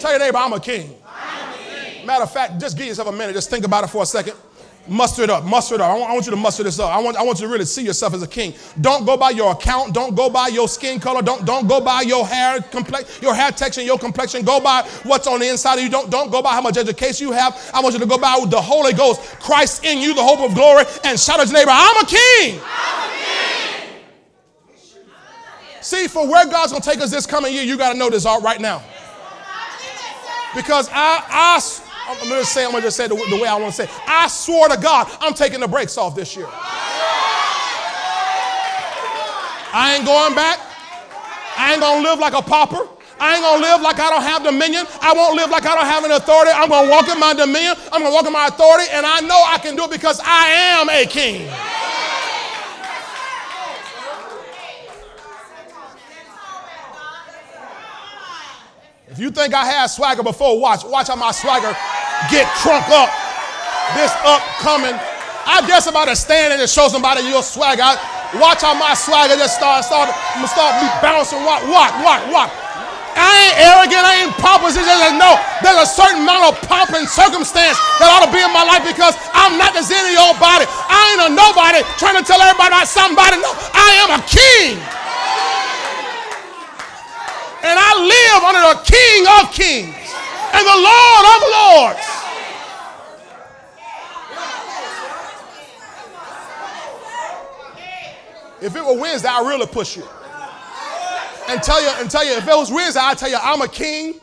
Tell your neighbor, I'm a king. I'm a king. Matter of fact, just give yourself a minute. Just think about it for a second. Muster it up, muster it up. I want, I want, you to muster this up. I want, I want you to really see yourself as a king. Don't go by your account. Don't go by your skin color. Don't, don't go by your hair complex, your hair texture, your complexion. Go by what's on the inside of you. Don't, don't go by how much education you have. I want you to go by the Holy Ghost, Christ in you, the hope of glory, and shout at your neighbor, I'm a king. I'm a king. See, for where God's gonna take us this coming year, you got to know this all right now. Because I, I I'm going to say, I'm going to just say the, the way I want to say. It. I swore to God, I'm taking the brakes off this year. I ain't going back. I ain't going to live like a pauper. I ain't gonna live like I don't have dominion. I won't live like I don't have an authority. I'm gonna walk in my dominion. I'm gonna walk in my authority, and I know I can do it because I am a king. If you think I had swagger before, watch. Watch how my swagger get crunk up. This upcoming. I guess about to stand and show somebody your swagger. I, watch how my swagger just start, start, gonna start me bouncing. What, what, what, what? I ain't arrogant. I ain't pompous. It's just like, no, there's a certain amount of pomp and circumstance that ought to be in my life because I'm not just any old body. I ain't a nobody trying to tell everybody about somebody. No, I am a king and I live under the King of Kings and the Lord of Lords. If it were Wednesday, I'd really push you. And tell you, and tell you, if it was Wednesday, I'd tell you, I'm a king,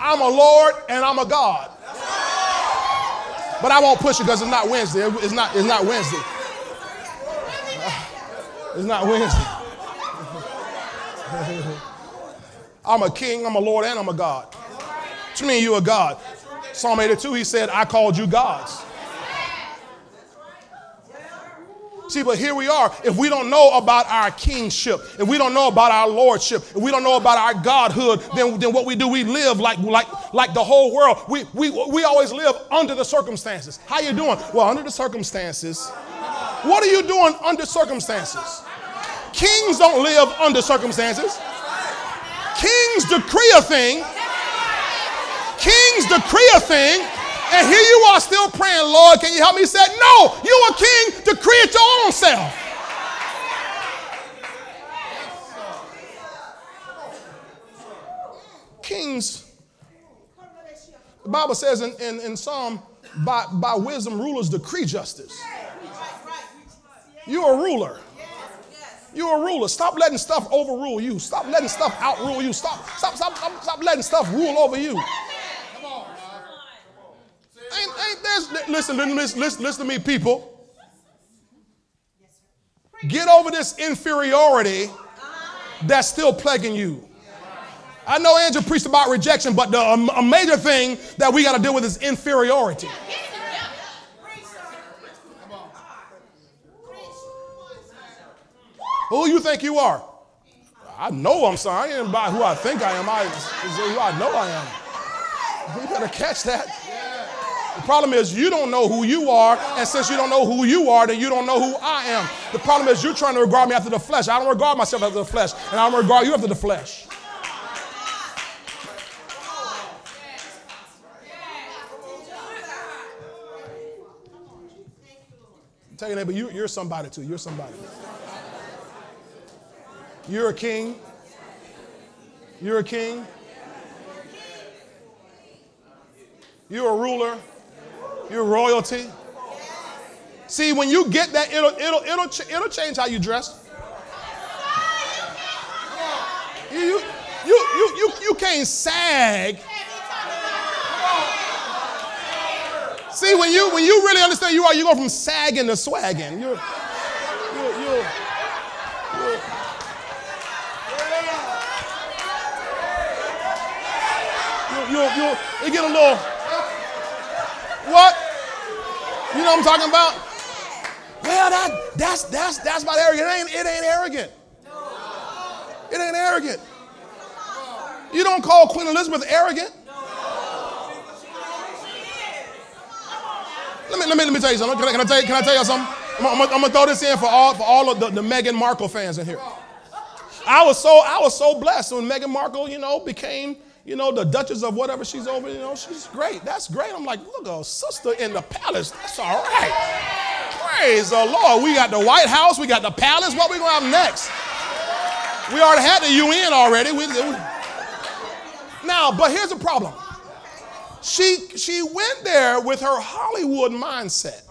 I'm a Lord, and I'm a God. But I won't push you because it's not Wednesday. It's not, it's not Wednesday. It's not Wednesday. I'm a king, I'm a Lord, and I'm a God. What you you a God? Psalm 82, he said, I called you gods. See, but here we are. If we don't know about our kingship, if we don't know about our lordship, if we don't know about our godhood, then, then what we do, we live like, like, like the whole world. We, we, we always live under the circumstances. How you doing? Well, under the circumstances. What are you doing under circumstances? Kings don't live under circumstances. Kings decree a thing. Kings decree a thing. And here you are still praying, Lord, can you help me? He said, No, you a king, decree it your own self. Kings, the Bible says in, in, in Psalm, by, by wisdom, rulers decree justice. You're a ruler. You're a ruler. Stop letting stuff overrule you. Stop letting stuff outrule you. Stop, stop, stop, stop, stop letting stuff rule over you. Ain't, ain't there's, listen, listen, listen, listen to me, people. Get over this inferiority that's still plaguing you. I know Andrew preached about rejection, but the, um, a major thing that we got to deal with is inferiority. Who you think you are? I know I'm sorry. I ain't about who I think I am. I is who I know I am. You better catch that. The problem is you don't know who you are, and since you don't know who you are, then you don't know who I am. The problem is you're trying to regard me after the flesh. I don't regard myself after the flesh, and I don't regard you after the flesh. Tell your neighbor, you, you're somebody too. You're somebody. You're a king. You're a king. You're a ruler. You're royalty. See, when you get that, it'll, it'll, it'll, it'll change how you dress. You, you, you, you, you can't sag. See, when you, when you really understand you are, you go from sagging to swagging. You're, you're, you you you get a little what? You know what I'm talking about? Well, that that's that's that's about arrogant. It ain't, it ain't arrogant. It ain't arrogant. You don't call Queen Elizabeth arrogant. Let me, let me, let me tell you something. Can I, can I, tell, you, can I tell you something? I'm, I'm, I'm, gonna throw this in for all, for all of the, the Meghan Markle fans in here. I was so I was so blessed when Meghan Markle, you know, became, you know, the Duchess of whatever she's over, you know, she's great. That's great. I'm like, look, a sister in the palace. That's all right. Praise the Lord. We got the White House, we got the palace. What we gonna have next? We already had the UN already. We, we, now, but here's the problem. She she went there with her Hollywood mindset.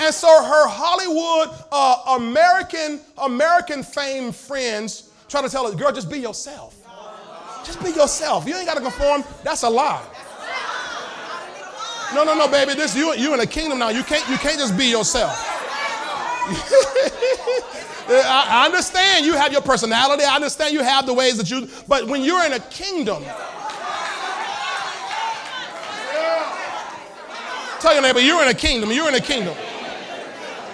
And so her Hollywood uh, American American fame friends try to tell her, girl, just be yourself. Just be yourself. You ain't got to conform. That's a lie. No, no, no, baby. This you you in a kingdom now. You can't you can't just be yourself. I, I understand you have your personality. I understand you have the ways that you. But when you're in a kingdom, tell your neighbor you're in a kingdom. You're in a kingdom.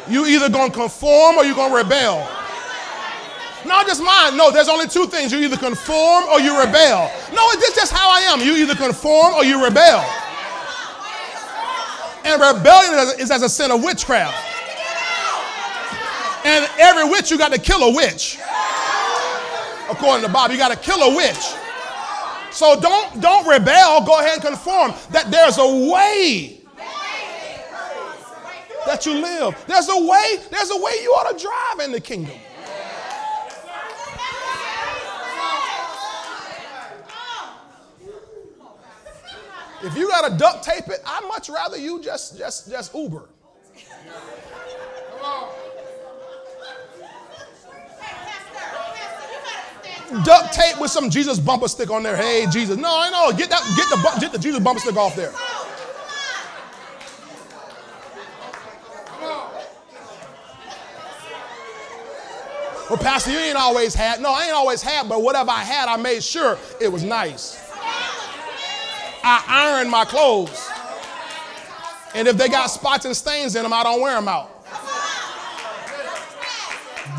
You either gonna conform or you're gonna rebel. Not just mine. No, there's only two things. You either conform or you rebel. No, it's just how I am. You either conform or you rebel. And rebellion is as a sin of witchcraft. And every witch, you got to kill a witch. According to Bob, you got to kill a witch. So don't, don't rebel. Go ahead and conform. That there's a way that you live. There's a way, there's a way you ought to drive in the kingdom. If you got to duct tape it, I'd much rather you just just just Uber. Duct tape with some Jesus bumper stick on there. Hey, Jesus. No, I know. Get that. Get the get the Jesus bumper stick off there. Well, Pastor, you ain't always had. No, I ain't always had, but whatever I had, I made sure it was nice. I iron my clothes. And if they got spots and stains in them, I don't wear them out.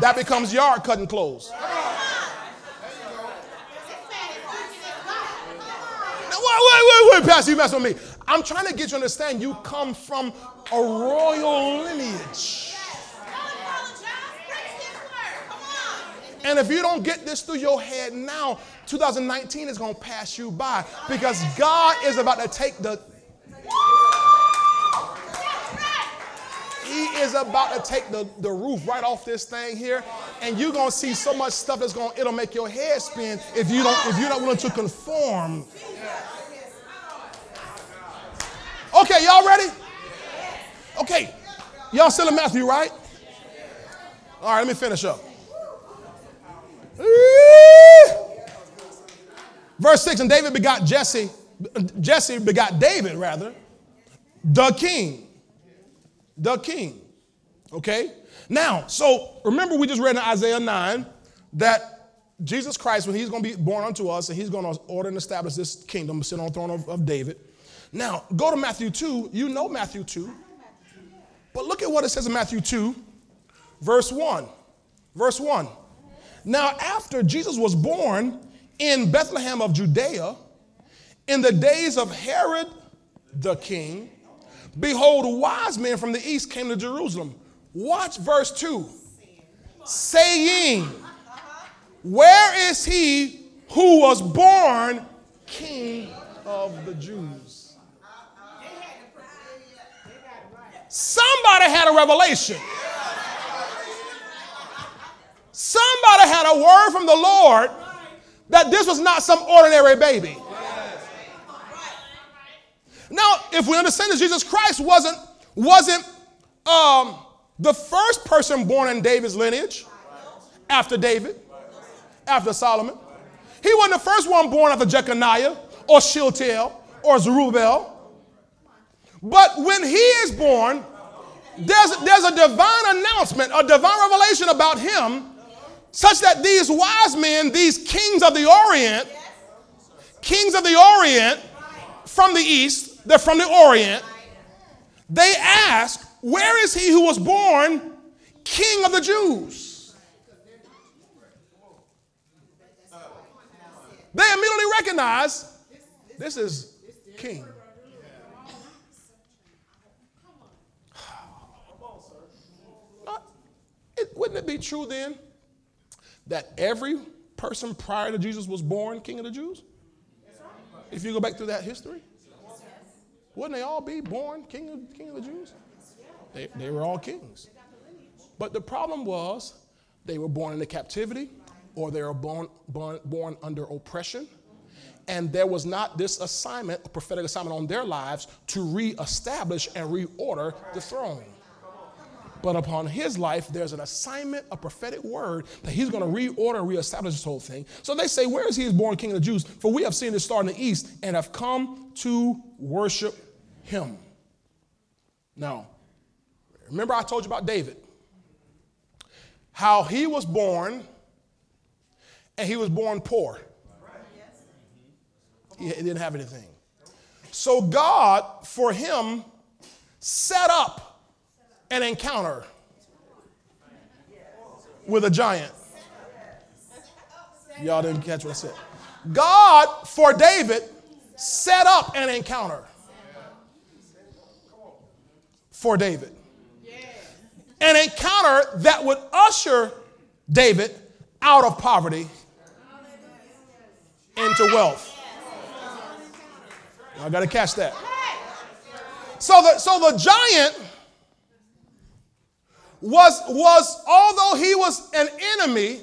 That becomes yard cutting clothes. wait, wait, wait, Pastor, you mess with me. I'm trying to get you to understand you come from a royal lineage. And if you don't get this through your head now, 2019 is going to pass you by because God is about to take the. He is about to take the, the roof right off this thing here, and you're gonna see so much stuff that's gonna it'll make your head spin if you don't if you're not willing to conform. Okay, y'all ready? Okay, y'all still in Matthew, right? All right, let me finish up. Verse 6 And David begot Jesse, Jesse begot David, rather, the king. The king. Okay? Now, so remember, we just read in Isaiah 9 that Jesus Christ, when he's going to be born unto us, and he's going to order and establish this kingdom, sit on the throne of, of David. Now, go to Matthew 2. You know Matthew 2. But look at what it says in Matthew 2, verse 1. Verse 1. Now, after Jesus was born in Bethlehem of Judea, in the days of Herod the king, behold, wise men from the east came to Jerusalem. Watch verse 2 saying, Where is he who was born king of the Jews? Somebody had a revelation. Somebody had a word from the Lord that this was not some ordinary baby. Now, if we understand that Jesus Christ wasn't, wasn't um, the first person born in David's lineage after David, after Solomon, he wasn't the first one born after Jeconiah or Shealtiel or Zerubbabel. But when he is born, there's, there's a divine announcement, a divine revelation about him such that these wise men, these kings of the Orient, kings of the Orient from the East, they're from the Orient, they ask, Where is he who was born king of the Jews? they immediately recognize this is king. Uh, wouldn't it be true then that every person prior to Jesus was born king of the Jews? If you go back through that history, wouldn't they all be born king of, king of the Jews? They, they were all kings. But the problem was they were born into captivity or they were born, born, born under oppression. And there was not this assignment, a prophetic assignment on their lives to reestablish and reorder the throne. But upon his life, there's an assignment, a prophetic word that he's going to reorder and reestablish this whole thing. So they say, Where is he is born king of the Jews? For we have seen this star in the east and have come to worship him. Now, remember I told you about David, how he was born and he was born poor. He didn't have anything. So God, for him, set up an encounter with a giant. Y'all didn't catch what I said. God, for David, set up an encounter for David. An encounter that would usher David out of poverty into wealth. I got to catch that. So the, so the giant was, was, although he was an enemy,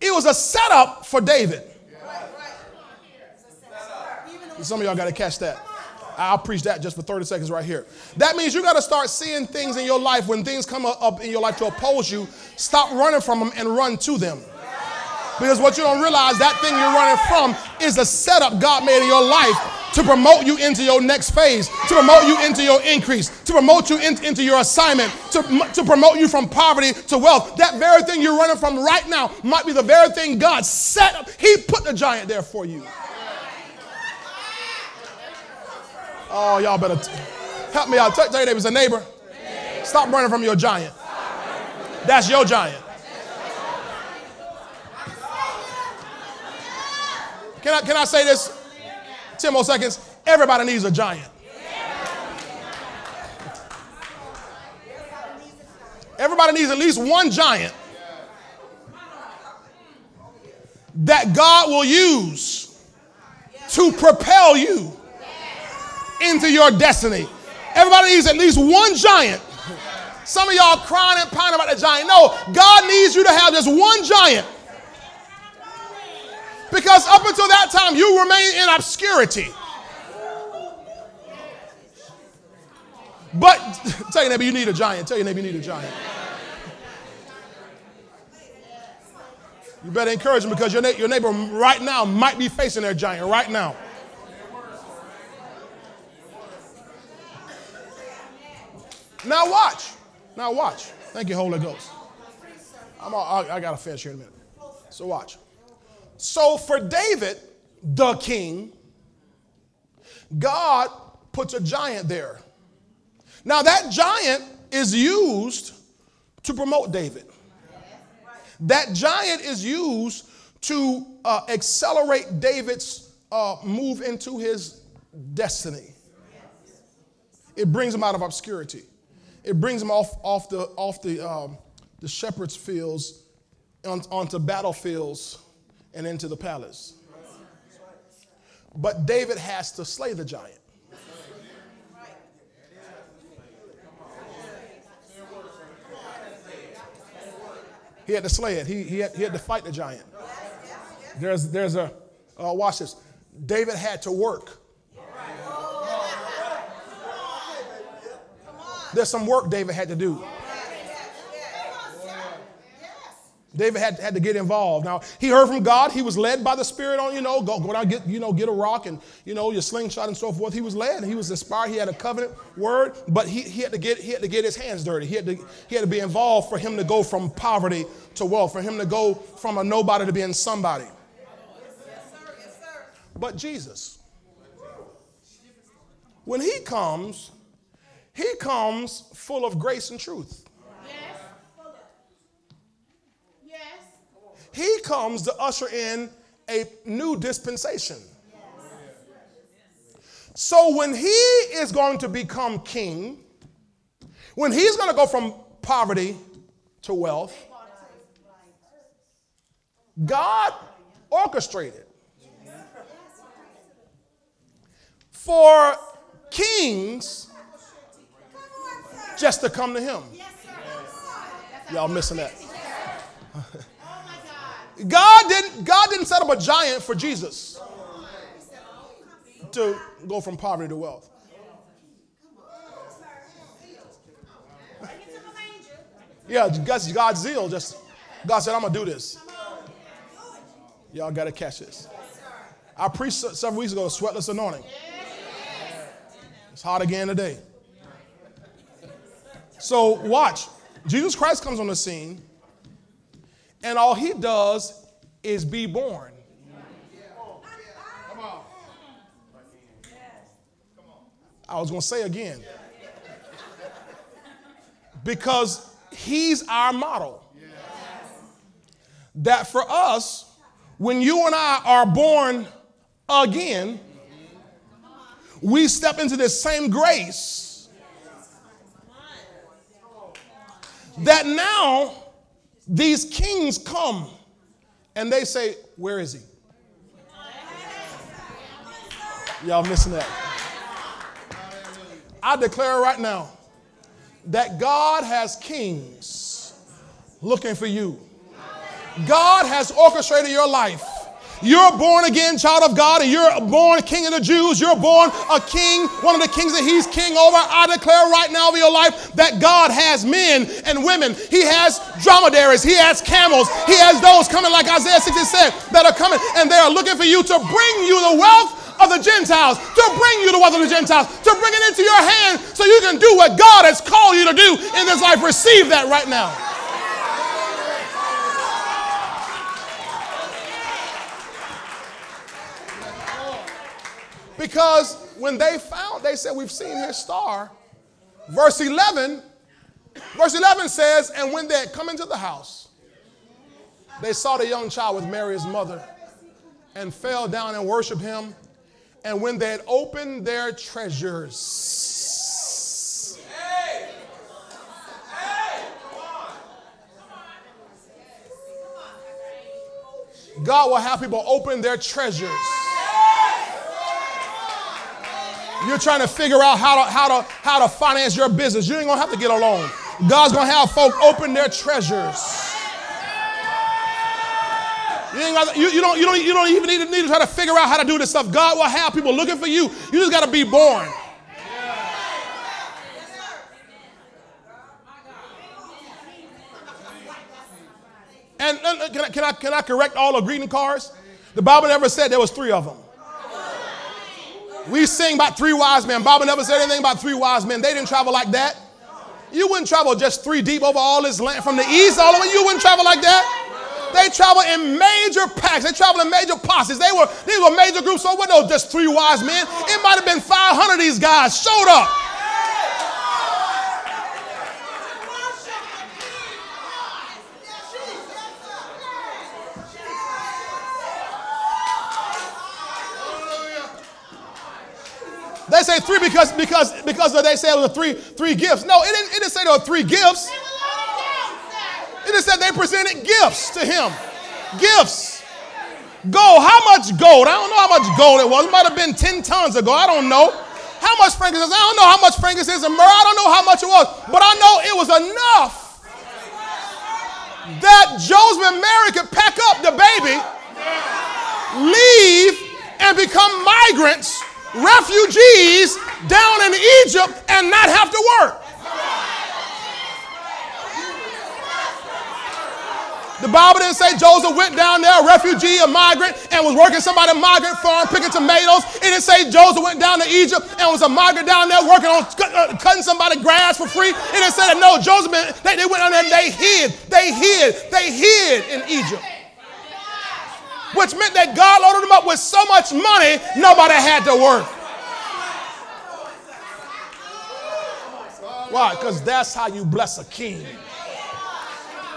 it was a setup for David. Some of y'all got to catch that. I'll preach that just for 30 seconds right here. That means you got to start seeing things in your life when things come up in your life to oppose you. Stop running from them and run to them. Because what you don't realize, that thing you're running from is a setup God made in your life to promote you into your next phase, to promote you into your increase, to promote you in, into your assignment, to, to promote you from poverty to wealth. That very thing you're running from right now might be the very thing God set up. He put the giant there for you. Oh, y'all better t- help me out. Tell, tell your neighbors a neighbor. Stop running from your giant. That's your giant. Can I, can I say this? 10 more seconds. Everybody needs a giant. Everybody needs at least one giant that God will use to propel you into your destiny. Everybody needs at least one giant. Some of y'all crying and pining about the giant. No, God needs you to have just one giant because up until that time, you remain in obscurity. But tell your neighbor you need a giant. Tell your neighbor you need a giant. You better encourage them because your, na- your neighbor right now might be facing their giant right now. Now watch. Now watch. Thank you, Holy Ghost. I'm all, I, I got to finish here in a minute. So watch. So for David, the king, God puts a giant there. Now that giant is used to promote David. That giant is used to uh, accelerate David's uh, move into his destiny. It brings him out of obscurity. It brings him off, off the, off the, um, the shepherd's fields on, onto battlefields and into the palace. But David has to slay the giant. He had to slay it. He, he, had, he had to fight the giant. There's, there's a, uh, watch this. David had to work. There's some work David had to do. David had, had to get involved. Now, he heard from God. He was led by the Spirit on, you know, go, go down, get, you know, get a rock and, you know, your slingshot and so forth. He was led. He was inspired. He had a covenant word, but he, he, had to get, he had to get his hands dirty. He had, to, he had to be involved for him to go from poverty to wealth, for him to go from a nobody to being somebody. But Jesus, when he comes, he comes full of grace and truth. He comes to usher in a new dispensation. So when he is going to become king, when he's going to go from poverty to wealth, God orchestrated for kings just to come to him. Y'all missing that. God didn't, God didn't set up a giant for Jesus to go from poverty to wealth. Yeah, God's, God's zeal just, God said, I'm to do this. Y'all got to catch this. I preached several weeks ago, sweatless anointing. It's hot again today. So watch. Jesus Christ comes on the scene, and all he does is be born. I was going to say again. Because he's our model. That for us, when you and I are born again, we step into this same grace that now these kings come and they say, Where is he? Y'all missing that? I declare right now that God has kings looking for you. God has orchestrated your life. You're born again child of God and you're born king of the Jews. You're born a king, one of the kings that he's king over. I declare right now over your life that God has men and women. He has dromedaries. He has camels. He has those coming like Isaiah 60 said that are coming and they are looking for you to bring you the wealth of the Gentiles, to bring you the wealth of the Gentiles, to bring it into your hand so you can do what God has called you to do in this life. Receive that right now. Because when they found, they said, We've seen his star. Verse 11, verse 11 says, And when they had come into the house, they saw the young child with Mary, his mother, and fell down and worshiped him. And when they had opened their treasures, God will have people open their treasures. You're trying to figure out how to, how to, how to finance your business. You ain't gonna have to get a loan. God's gonna have folk open their treasures. You, got, you, you, don't, you, don't, you don't even need to, need to try to figure out how to do this stuff. God will have people looking for you. You just got to be born. And, and can, I, can, I, can I correct all the greeting cards? The Bible never said there was three of them. We sing about three wise men. Bible never said anything about three wise men. They didn't travel like that. You wouldn't travel just three deep over all this land from the east all the way. You wouldn't travel like that. They travel in major packs. They travel in major posses. They were these were major groups. So what? No, just three wise men. It might have been 500 of these guys showed up. They say three because because because they say it was three three gifts. No, it didn't, it didn't say there were three gifts. It just said they presented gifts to him. Gifts. Gold. How much gold? I don't know how much gold it was. It might have been 10 tons gold. I don't know. How much frankincense? I don't know how much frankincense and myrrh. I don't know how much it was. But I know it was enough that Joseph and Mary could pack up the baby, leave, and become migrants, refugees down in Egypt and not have to work. The Bible didn't say Joseph went down there, a refugee, a migrant, and was working somebody's migrant farm, picking tomatoes. It didn't say Joseph went down to Egypt and was a migrant down there working on uh, cutting somebody grass for free. It didn't say that no, Joseph, they, they went down there and they hid. They hid. They hid in Egypt. Which meant that God loaded them up with so much money, nobody had to work. Why? Because that's how you bless a king.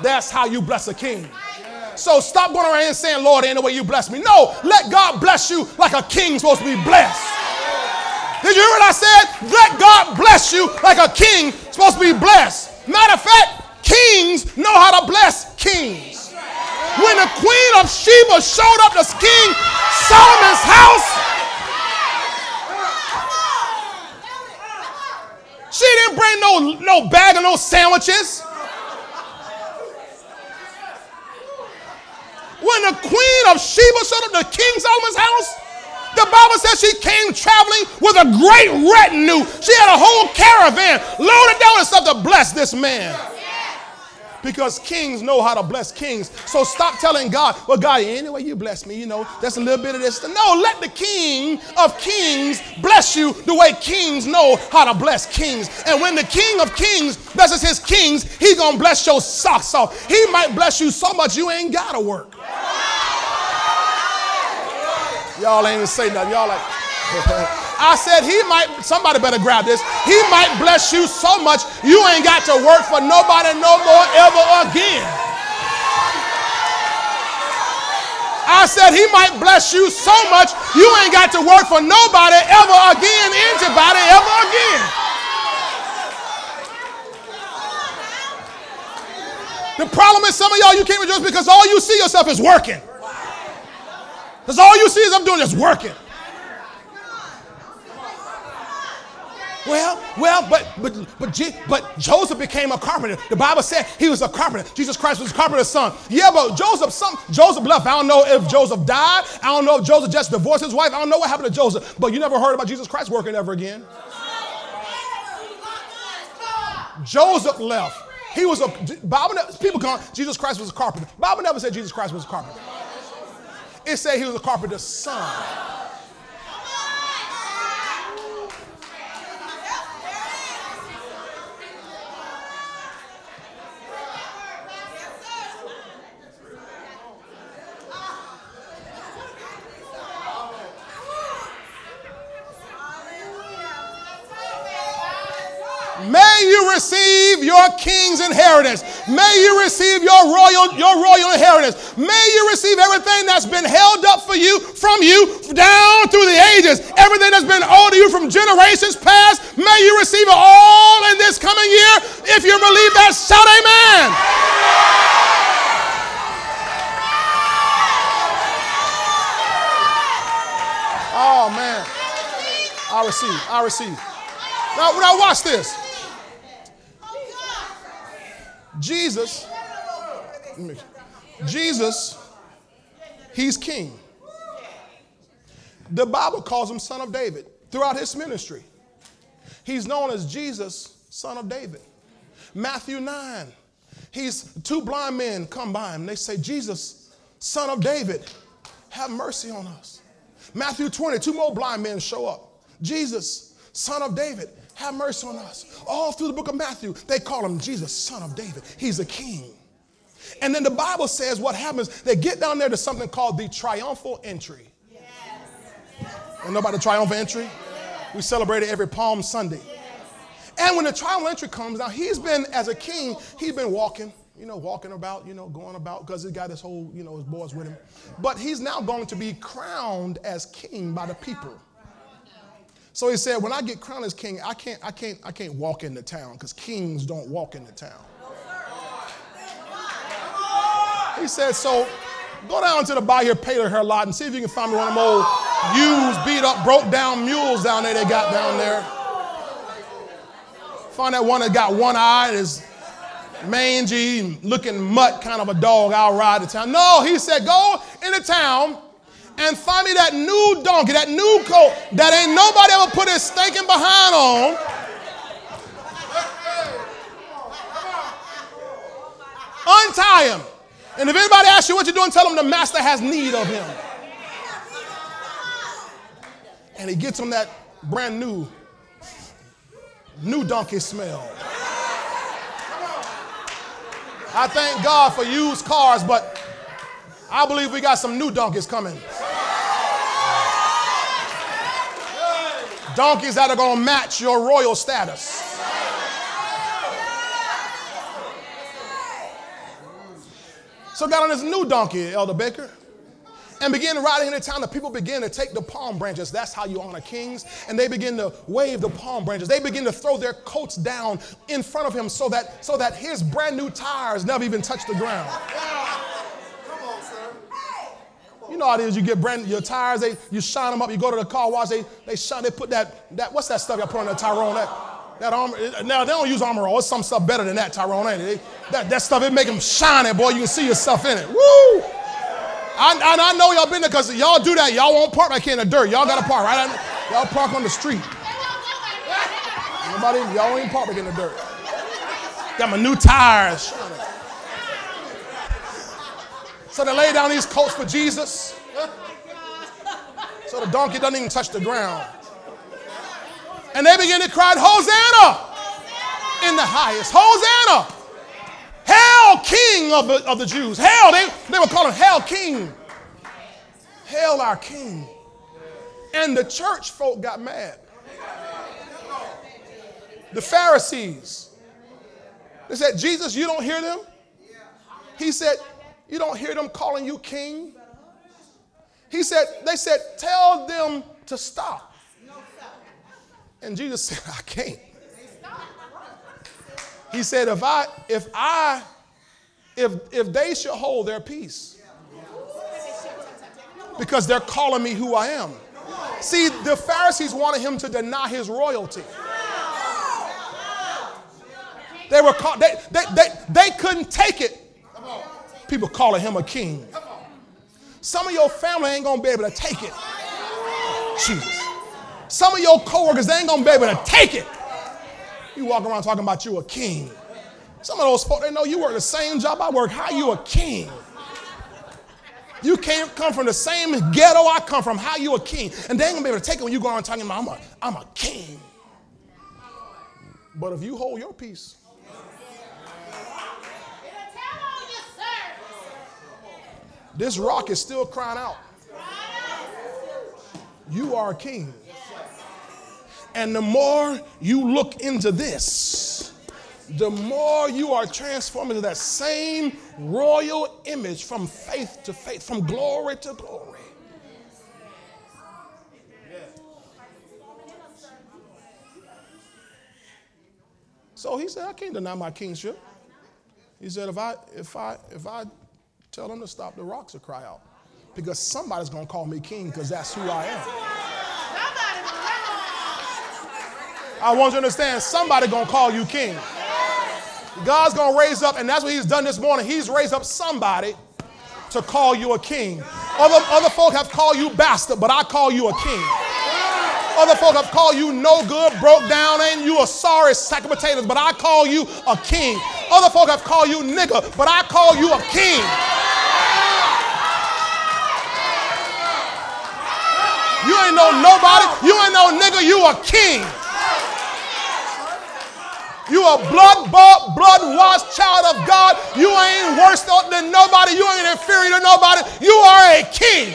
That's how you bless a king. So stop going around saying, Lord, ain't the way you bless me. No, let God bless you like a king's supposed to be blessed. Did you hear what I said? Let God bless you like a king supposed to be blessed. Matter of fact, kings know how to bless kings. When the queen of Sheba showed up to King Solomon's house, she didn't bring no, no bag of no sandwiches. When the queen of Sheba showed up to King Solomon's house, the Bible says she came traveling with a great retinue. She had a whole caravan loaded down with stuff to bless this man. Because kings know how to bless kings. So stop telling God, well, God, anyway you bless me, you know, that's a little bit of this. No, let the king of kings bless you the way kings know how to bless kings. And when the king of kings blesses his kings, he gonna bless your socks off. He might bless you so much you ain't gotta work. Y'all ain't even say nothing. Y'all like, I said he might, somebody better grab this. He might bless you so much you ain't got to work for nobody no more ever again. I said he might bless you so much you ain't got to work for nobody ever again, anybody ever again. The problem is some of y'all you can't rejoice because all you see yourself is working. Because all you see is I'm doing is working. Well, well, but but but but Joseph became a carpenter. The Bible said he was a carpenter. Jesus Christ was a carpenter's son. Yeah, but Joseph, some Joseph left. I don't know if Joseph died. I don't know if Joseph just divorced his wife. I don't know what happened to Joseph. But you never heard about Jesus Christ working ever again. Joseph left. He was a Bible. People come. Jesus Christ was a carpenter. Bible never said Jesus Christ was a carpenter. It said he was a carpenter's son. May you receive your king's inheritance. May you receive your royal, your royal inheritance. May you receive everything that's been held up for you from you down through the ages. Everything that's been owed to you from generations past. May you receive it all in this coming year. If you believe that, shout amen. Oh man. I receive. I receive. Now, now watch this. Jesus, Jesus, he's king. The Bible calls him son of David throughout his ministry. He's known as Jesus, son of David. Matthew 9, he's two blind men come by him. They say, Jesus, son of David, have mercy on us. Matthew 20, two more blind men show up. Jesus, son of David, have mercy on us. All through the book of Matthew, they call him Jesus, son of David. He's a king. And then the Bible says what happens, they get down there to something called the triumphal entry. Yes. You know about the triumphal entry? We celebrate it every Palm Sunday. And when the triumphal entry comes, now he's been, as a king, he's been walking, you know, walking about, you know, going about because he got his whole, you know, his boys with him. But he's now going to be crowned as king by the people. So he said, when I get crowned as king, I can't, I can't, I can't walk into town because kings don't walk into town. He said, so go down to the Bayou Paler hair lot and see if you can find me one of them old used, beat up, broke down mules down there they got down there. Find that one that got one eye, and is mangy, looking mutt kind of a dog. I'll ride to town. No, he said, go into town and find me that new donkey, that new coat that ain't nobody ever put his stinking behind on. Untie him. And if anybody asks you what you're doing, tell them the master has need of him. And he gets him that brand new, new donkey smell. I thank God for used cars, but I believe we got some new donkeys coming. Donkeys that are going to match your royal status. So got on this new donkey, Elder Baker, and began riding into town. The people began to take the palm branches. That's how you honor kings. And they begin to wave the palm branches. They begin to throw their coats down in front of him so that, so that his brand new tires never even touch the ground. You know how it is. You get brand your tires. They you shine them up. You go to the car wash. They they shine. They put that that what's that stuff y'all put on that Tyrone? That that armor. Now they don't use Armor All. It's some stuff better than that Tyrone. Ain't it? They, that that stuff it make them shiny, boy. You can see yourself in it. Woo! I, I, I know y'all been there because y'all do that. Y'all won't park back in the dirt. Y'all got to park right. Y'all park on the street. Nobody, y'all ain't park back in the dirt. Got my new tires. So they lay down these coats for Jesus. So the donkey doesn't even touch the ground. And they begin to cry, Hosanna in the highest. Hosanna. Hail, King of the, of the Jews. Hail, they, they were calling Hail, King. Hail, our King. And the church folk got mad. The Pharisees. They said, Jesus, you don't hear them? He said, you don't hear them calling you king? He said, they said, tell them to stop. And Jesus said, I can't. He said, if I, if I, if if they should hold their peace, because they're calling me who I am. See, the Pharisees wanted him to deny his royalty. They were caught, they, they, they, they couldn't take it people calling him a king. Some of your family ain't gonna be able to take it. Jesus. Some of your coworkers, they ain't gonna be able to take it. You walk around talking about you a king. Some of those folks, they know you work the same job I work. How you a king? You can't come from the same ghetto I come from. How you a king? And they ain't gonna be able to take it when you go around talking about I'm a, I'm a king. But if you hold your peace, This rock is still crying out. You are a king. And the more you look into this, the more you are transformed into that same royal image from faith to faith, from glory to glory. So he said, I can't deny my kingship. He said, if I if I if I Tell them to stop the rocks or cry out. Because somebody's going to call me king because that's who I am. I want you to understand somebody going to call you king. God's going to raise up, and that's what he's done this morning. He's raised up somebody to call you a king. Other, other folk have called you bastard, but I call you a king. Other folk have called you no good, broke down, and you a sorry sack of potatoes, but I call you a king. Other folk have called you nigger, but I call you a king. You ain't no nobody. You ain't no nigga. You a king. You a blood bought, blood washed child of God. You ain't worse than nobody. You ain't inferior to nobody. You are a king.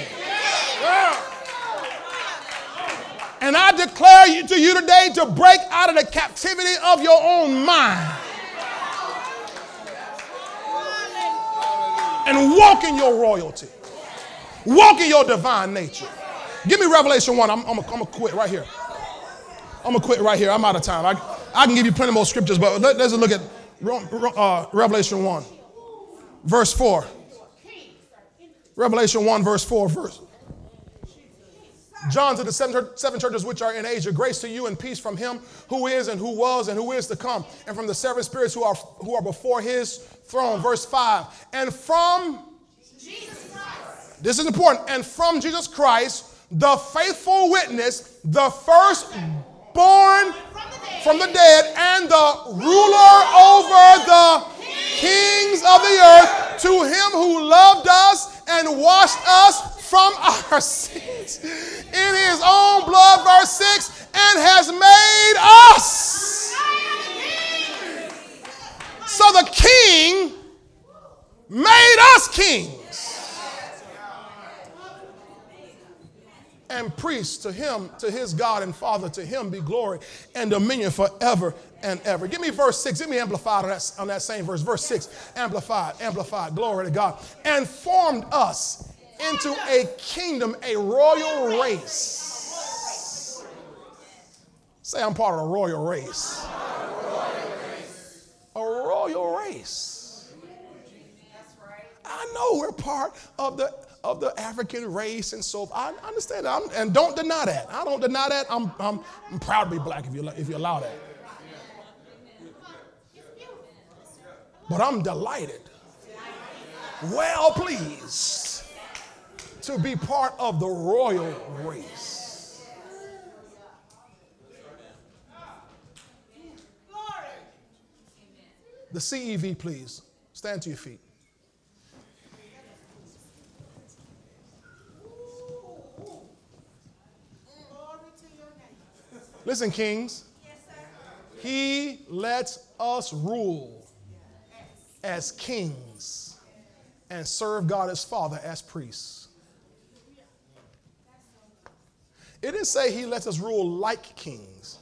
And I declare to you today to break out of the captivity of your own mind. And walk in your royalty. Walk in your divine nature. Give me Revelation 1. I'm, I'm, going to quit right here. I'm going to quit right here. I'm out of time. I, I can give you plenty more scriptures, but let, us look at uh, Revelation 1, verse 4. Revelation 1, verse 4. Verse. John to the seven, seven churches which are in Asia, grace to you and peace from him who is and who was and who is to come, and from the seven spirits who are, who are before his throne. Verse 5. And from Jesus Christ. this is important, and from Jesus Christ, the faithful witness, the firstborn from the dead, and the ruler over the kings of the earth, to him who loved us and washed us from our sins in his own blood, verse 6, and has made us. So the king made us kings. and priests to him, to his God and Father, to him be glory and dominion forever and ever. Give me verse 6. Give me amplified on that, on that same verse. Verse 6. Amplified, amplified. Glory to God. And formed us into a kingdom, a royal race. Say, I'm part of the royal race. A royal race. I know we're part of the of the African race and so I understand that. I'm, and don't deny that. I don't deny that. I'm, I'm, I'm proud to be black if you, if you allow that. But I'm delighted, well pleased to be part of the royal race. The CEV, please. Stand to your feet. Listen, kings. He lets us rule as kings and serve God as Father as priests. It didn't say he lets us rule like kings,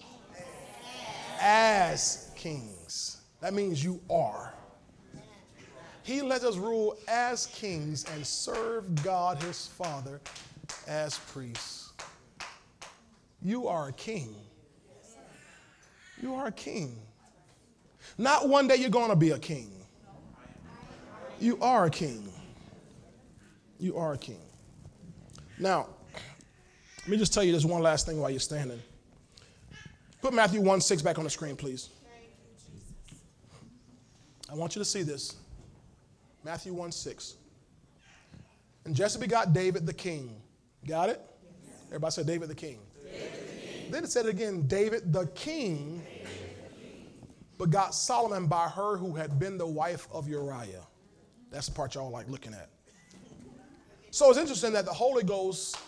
as kings. That means you are. He lets us rule as kings and serve God his Father as priests. You are a king. You are a king. Not one day you're going to be a king. You are a king. You are a king. Now, me just tell you this one last thing while you're standing. Put Matthew 1 6 back on the screen, please. I want you to see this. Matthew 1 6. And Jesse begot David the king. Got it? Everybody said David the king. David the king. Then it said it again David the king begot Solomon by her who had been the wife of Uriah. That's the part y'all like looking at. So it's interesting that the Holy Ghost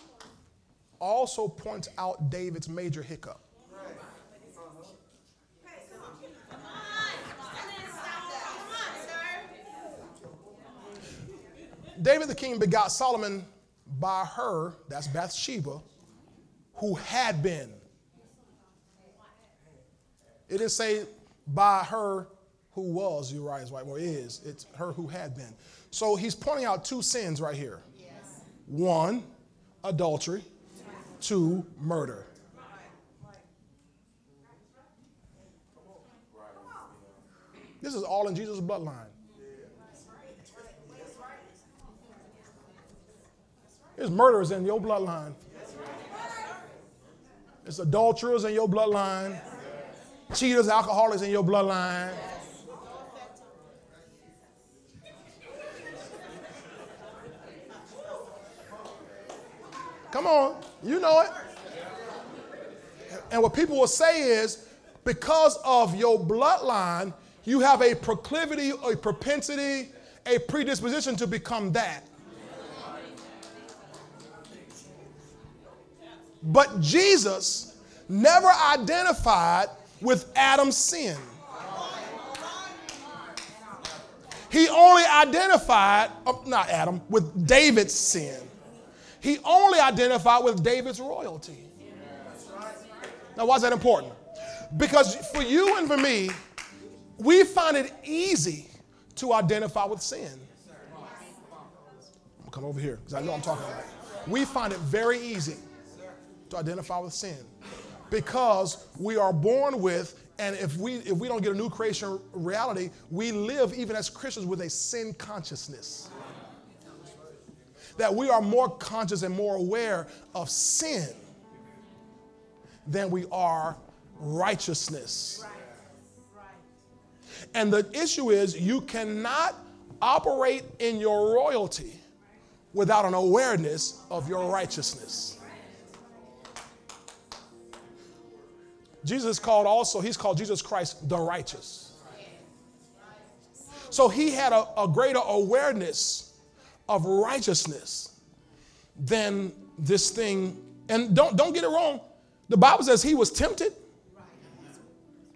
also points out David's major hiccup. David the king begot Solomon by her, that's Bathsheba, who had been. It didn't say by her who was Uriah's wife, or is. It's her who had been. So he's pointing out two sins right here yes. one, adultery, two, murder. This is all in Jesus' bloodline. There's murderers in your bloodline. There's adulterers in your bloodline. Cheaters, alcoholics in your bloodline. Come on, you know it. And what people will say is because of your bloodline, you have a proclivity, a propensity, a predisposition to become that. But Jesus never identified with Adam's sin. He only identified, uh, not Adam, with David's sin. He only identified with David's royalty. Now, why is that important? Because for you and for me, we find it easy to identify with sin. I'm come over here, because I know I'm talking about. We find it very easy to identify with sin because we are born with and if we if we don't get a new creation reality we live even as christians with a sin consciousness that we are more conscious and more aware of sin than we are righteousness and the issue is you cannot operate in your royalty without an awareness of your righteousness Jesus called also, he's called Jesus Christ the righteous. So he had a, a greater awareness of righteousness than this thing. And don't, don't get it wrong. The Bible says he was tempted.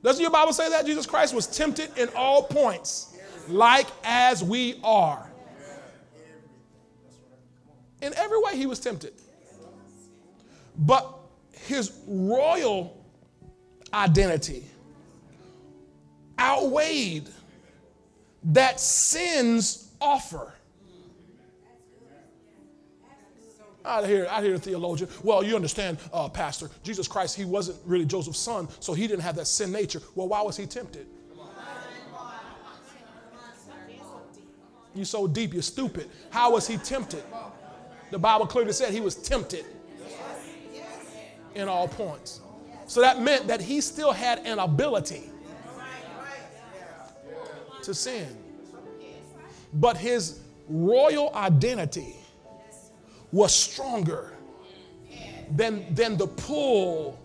Doesn't your Bible say that? Jesus Christ was tempted in all points, like as we are. In every way, he was tempted. But his royal identity outweighed that sin's offer. I hear, I hear a theologian. Well, you understand, uh, Pastor, Jesus Christ, he wasn't really Joseph's son, so he didn't have that sin nature. Well, why was he tempted? You so deep, you're stupid. How was he tempted? The Bible clearly said he was tempted in all points. So that meant that he still had an ability to sin. But his royal identity was stronger than, than the pull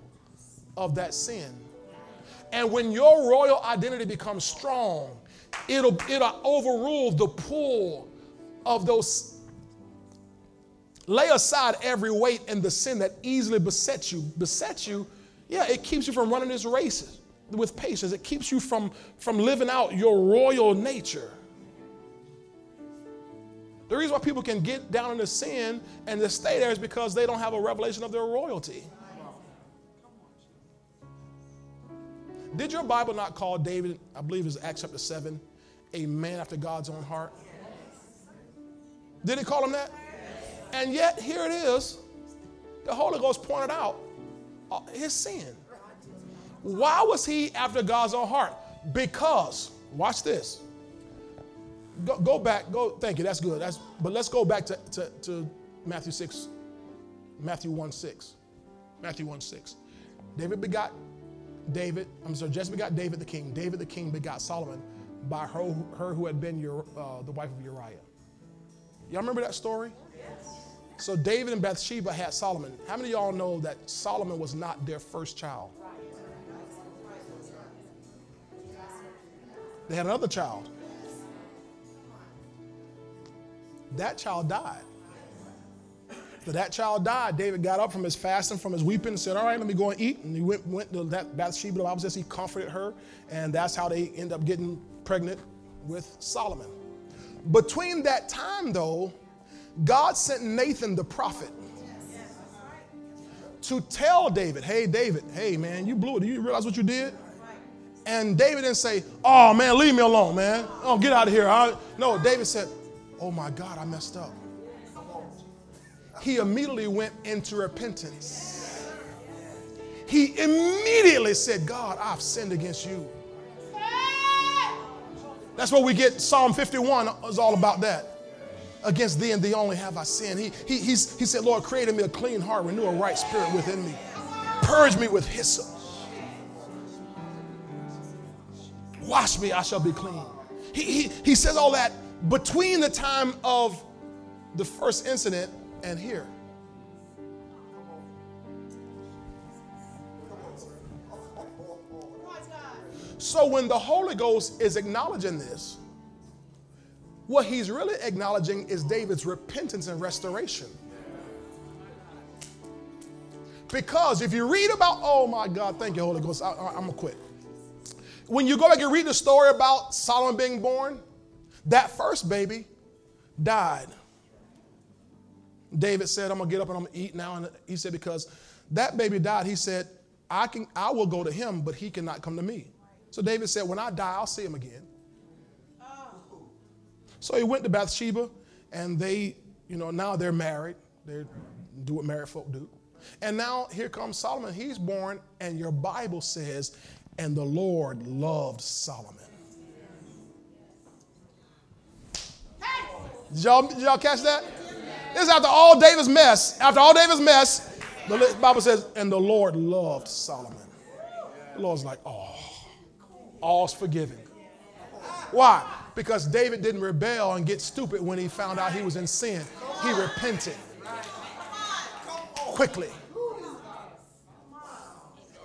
of that sin. And when your royal identity becomes strong, it'll, it'll overrule the pull of those. Lay aside every weight and the sin that easily besets you. Besets you, yeah, it keeps you from running this race with patience. It keeps you from, from living out your royal nature. The reason why people can get down into sin and just stay there is because they don't have a revelation of their royalty. Did your Bible not call David, I believe it's Acts chapter 7, a man after God's own heart? Did it call him that? And yet, here it is. The Holy Ghost pointed out uh, his sin. Why was he after God's own heart? Because, watch this. Go, go back, go, thank you, that's good. That's, but let's go back to, to, to Matthew 6, Matthew 1 6. Matthew 1 6. David begot David, I'm sorry, Jesse begot David the king. David the king begot Solomon by her, her who had been your, uh, the wife of Uriah. Y'all remember that story? Yes. So David and Bathsheba had Solomon. How many of y'all know that Solomon was not their first child? They had another child. That child died. So that child died. David got up from his fasting, from his weeping, and said, All right, let me go and eat. And he went, went to that Bathsheba. The Bible says he comforted her, and that's how they end up getting pregnant with Solomon. Between that time, though, God sent Nathan the prophet to tell David, Hey, David, hey, man, you blew it. Do you realize what you did? And David didn't say, Oh, man, leave me alone, man. Oh, get out of here. I, no, David said, Oh, my God, I messed up he immediately went into repentance. He immediately said, God, I've sinned against you. That's what we get. Psalm 51 is all about that. Against thee and thee only have I sinned. He, he, he said, Lord, create in me a clean heart, renew a right spirit within me. Purge me with hyssop. Wash me, I shall be clean. He, he, he says all that between the time of the first incident and here. So when the Holy Ghost is acknowledging this, what he's really acknowledging is David's repentance and restoration. Because if you read about, oh my God, thank you, Holy Ghost, I, am gonna quit. When you go back and read the story about Solomon being born, that first baby died. David said, I'm gonna get up and I'm gonna eat now. And he said, because that baby died, he said, I can I will go to him, but he cannot come to me. So David said, When I die, I'll see him again. Oh. So he went to Bathsheba, and they, you know, now they're married. They do what married folk do. And now here comes Solomon. He's born, and your Bible says, and the Lord loved Solomon. Did y'all, did y'all catch that? This is after all David's mess. After all David's mess, the Bible says, and the Lord loved Solomon. The Lord's like, oh, all's forgiven. Why? Because David didn't rebel and get stupid when he found out he was in sin. He repented quickly.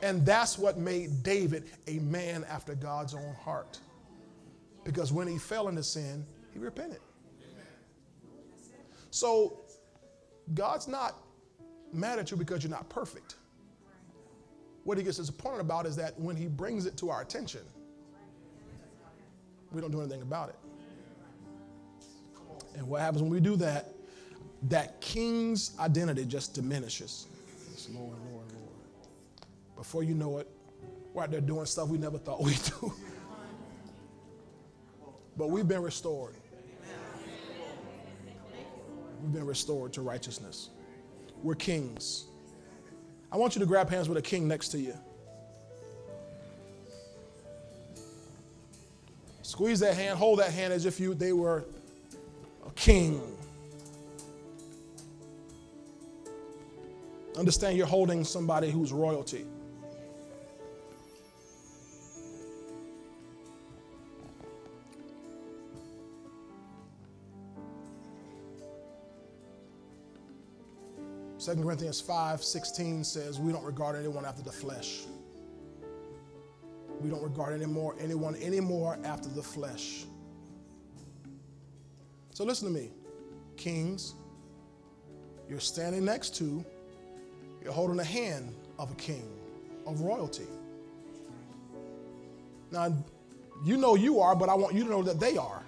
And that's what made David a man after God's own heart. Because when he fell into sin, he repented. So God's not mad at you because you're not perfect. What he gets disappointed about is that when he brings it to our attention, we don't do anything about it. And what happens when we do that? That king's identity just diminishes. Lord. Before you know it, we're out there doing stuff we never thought we'd do. But we've been restored. We've been restored to righteousness. We're kings. I want you to grab hands with a king next to you. Squeeze that hand, hold that hand as if you they were a king. Understand you're holding somebody who's royalty. Second Corinthians 5 16 says, We don't regard anyone after the flesh. We don't regard anymore anyone anymore after the flesh. So listen to me, kings. You're standing next to, you're holding the hand of a king, of royalty. Now, you know you are, but I want you to know that they are.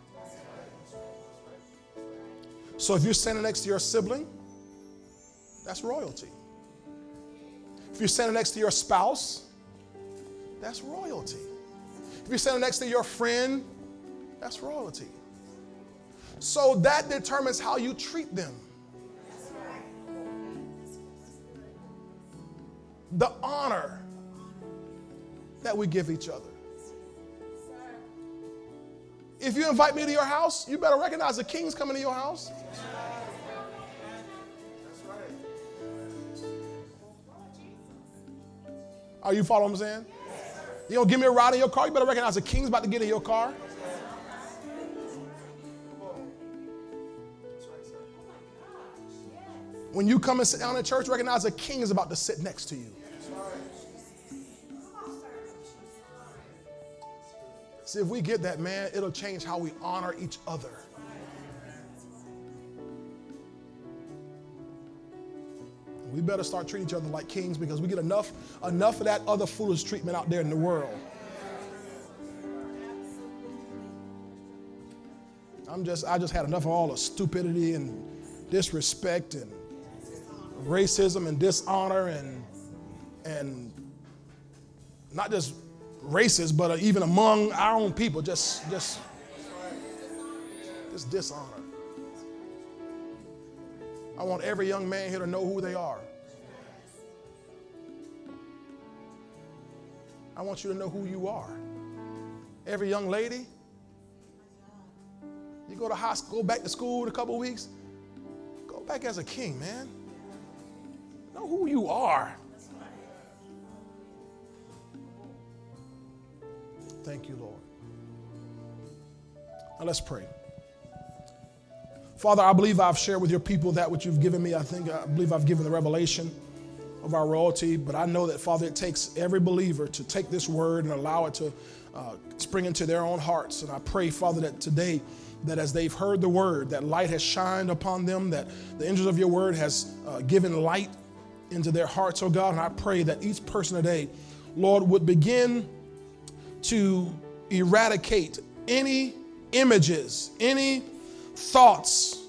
So if you're standing next to your sibling, that's royalty. If you're standing next to your spouse, that's royalty. If you're standing next to your friend, that's royalty. So that determines how you treat them. The honor that we give each other. If you invite me to your house, you better recognize the king's coming to your house. Are you following what I'm saying? You don't give me a ride in your car, you better recognize the king's about to get in your car. When you come and sit down in church, recognize the king is about to sit next to you. See, if we get that, man, it'll change how we honor each other. We better start treating each other like kings because we get enough, enough of that other foolish treatment out there in the world. I'm just, I just had enough of all the stupidity and disrespect and racism and dishonor and and not just racist, but even among our own people, just just just dishonor. I want every young man here to know who they are. I want you to know who you are. Every young lady, you go to high school, go back to school in a couple weeks, go back as a king, man. Know who you are. Thank you, Lord. Now let's pray. Father, I believe I've shared with your people that which you've given me. I think I believe I've given the revelation of our royalty, but I know that, Father, it takes every believer to take this word and allow it to uh, spring into their own hearts. And I pray, Father, that today, that as they've heard the word, that light has shined upon them, that the angels of your word has uh, given light into their hearts, oh God. And I pray that each person today, Lord, would begin to eradicate any images, any thoughts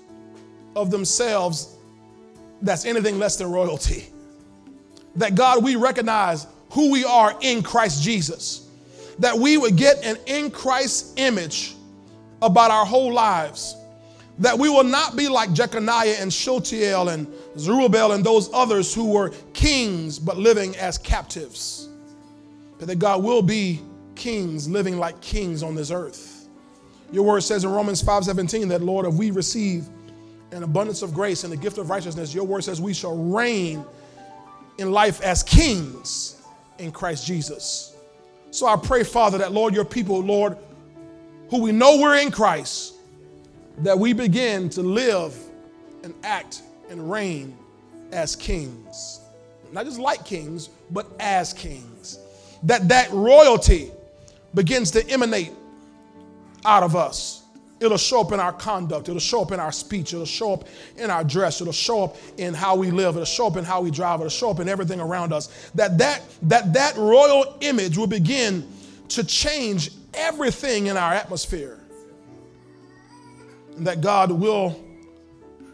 of themselves that's anything less than royalty. That God, we recognize who we are in Christ Jesus. That we would get an in Christ image about our whole lives. That we will not be like Jeconiah and Shealtiel and Zerubbabel and those others who were kings but living as captives. But that God will be kings living like kings on this earth. Your word says in Romans 5:17 that Lord, if we receive an abundance of grace and the gift of righteousness, your word says we shall reign in life as kings in Christ Jesus. So I pray, Father, that Lord, your people, Lord, who we know we're in Christ, that we begin to live and act and reign as kings. Not just like kings, but as kings. That that royalty begins to emanate out of us. It'll show up in our conduct. It'll show up in our speech. It'll show up in our dress. It'll show up in how we live. It'll show up in how we drive. It'll show up in everything around us. That that that that royal image will begin to change everything in our atmosphere. And that God will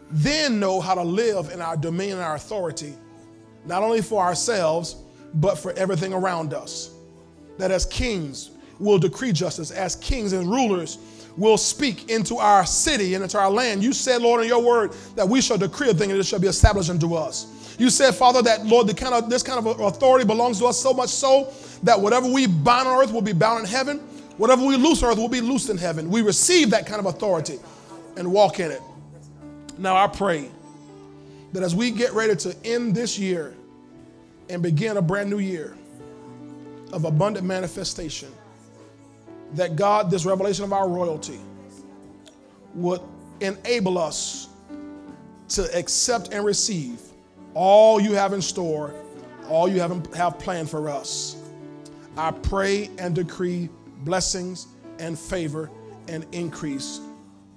then know how to live in our dominion and our authority not only for ourselves, but for everything around us. That as kings, we'll decree justice, as kings and rulers, will speak into our city and into our land. You said, Lord, in your word that we shall decree a thing and it shall be established unto us. You said, Father, that Lord, the kind of this kind of authority belongs to us so much so that whatever we bind on earth will be bound in heaven, whatever we loose on earth will be loosed in heaven. We receive that kind of authority and walk in it. Now I pray that as we get ready to end this year and begin a brand new year of abundant manifestation, that God, this revelation of our royalty, would enable us to accept and receive all you have in store, all you have, have planned for us. I pray and decree blessings and favor and increase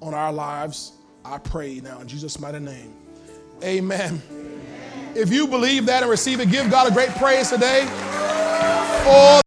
on our lives. I pray now in Jesus' mighty name. Amen. Amen. If you believe that and receive it, give God a great praise today. For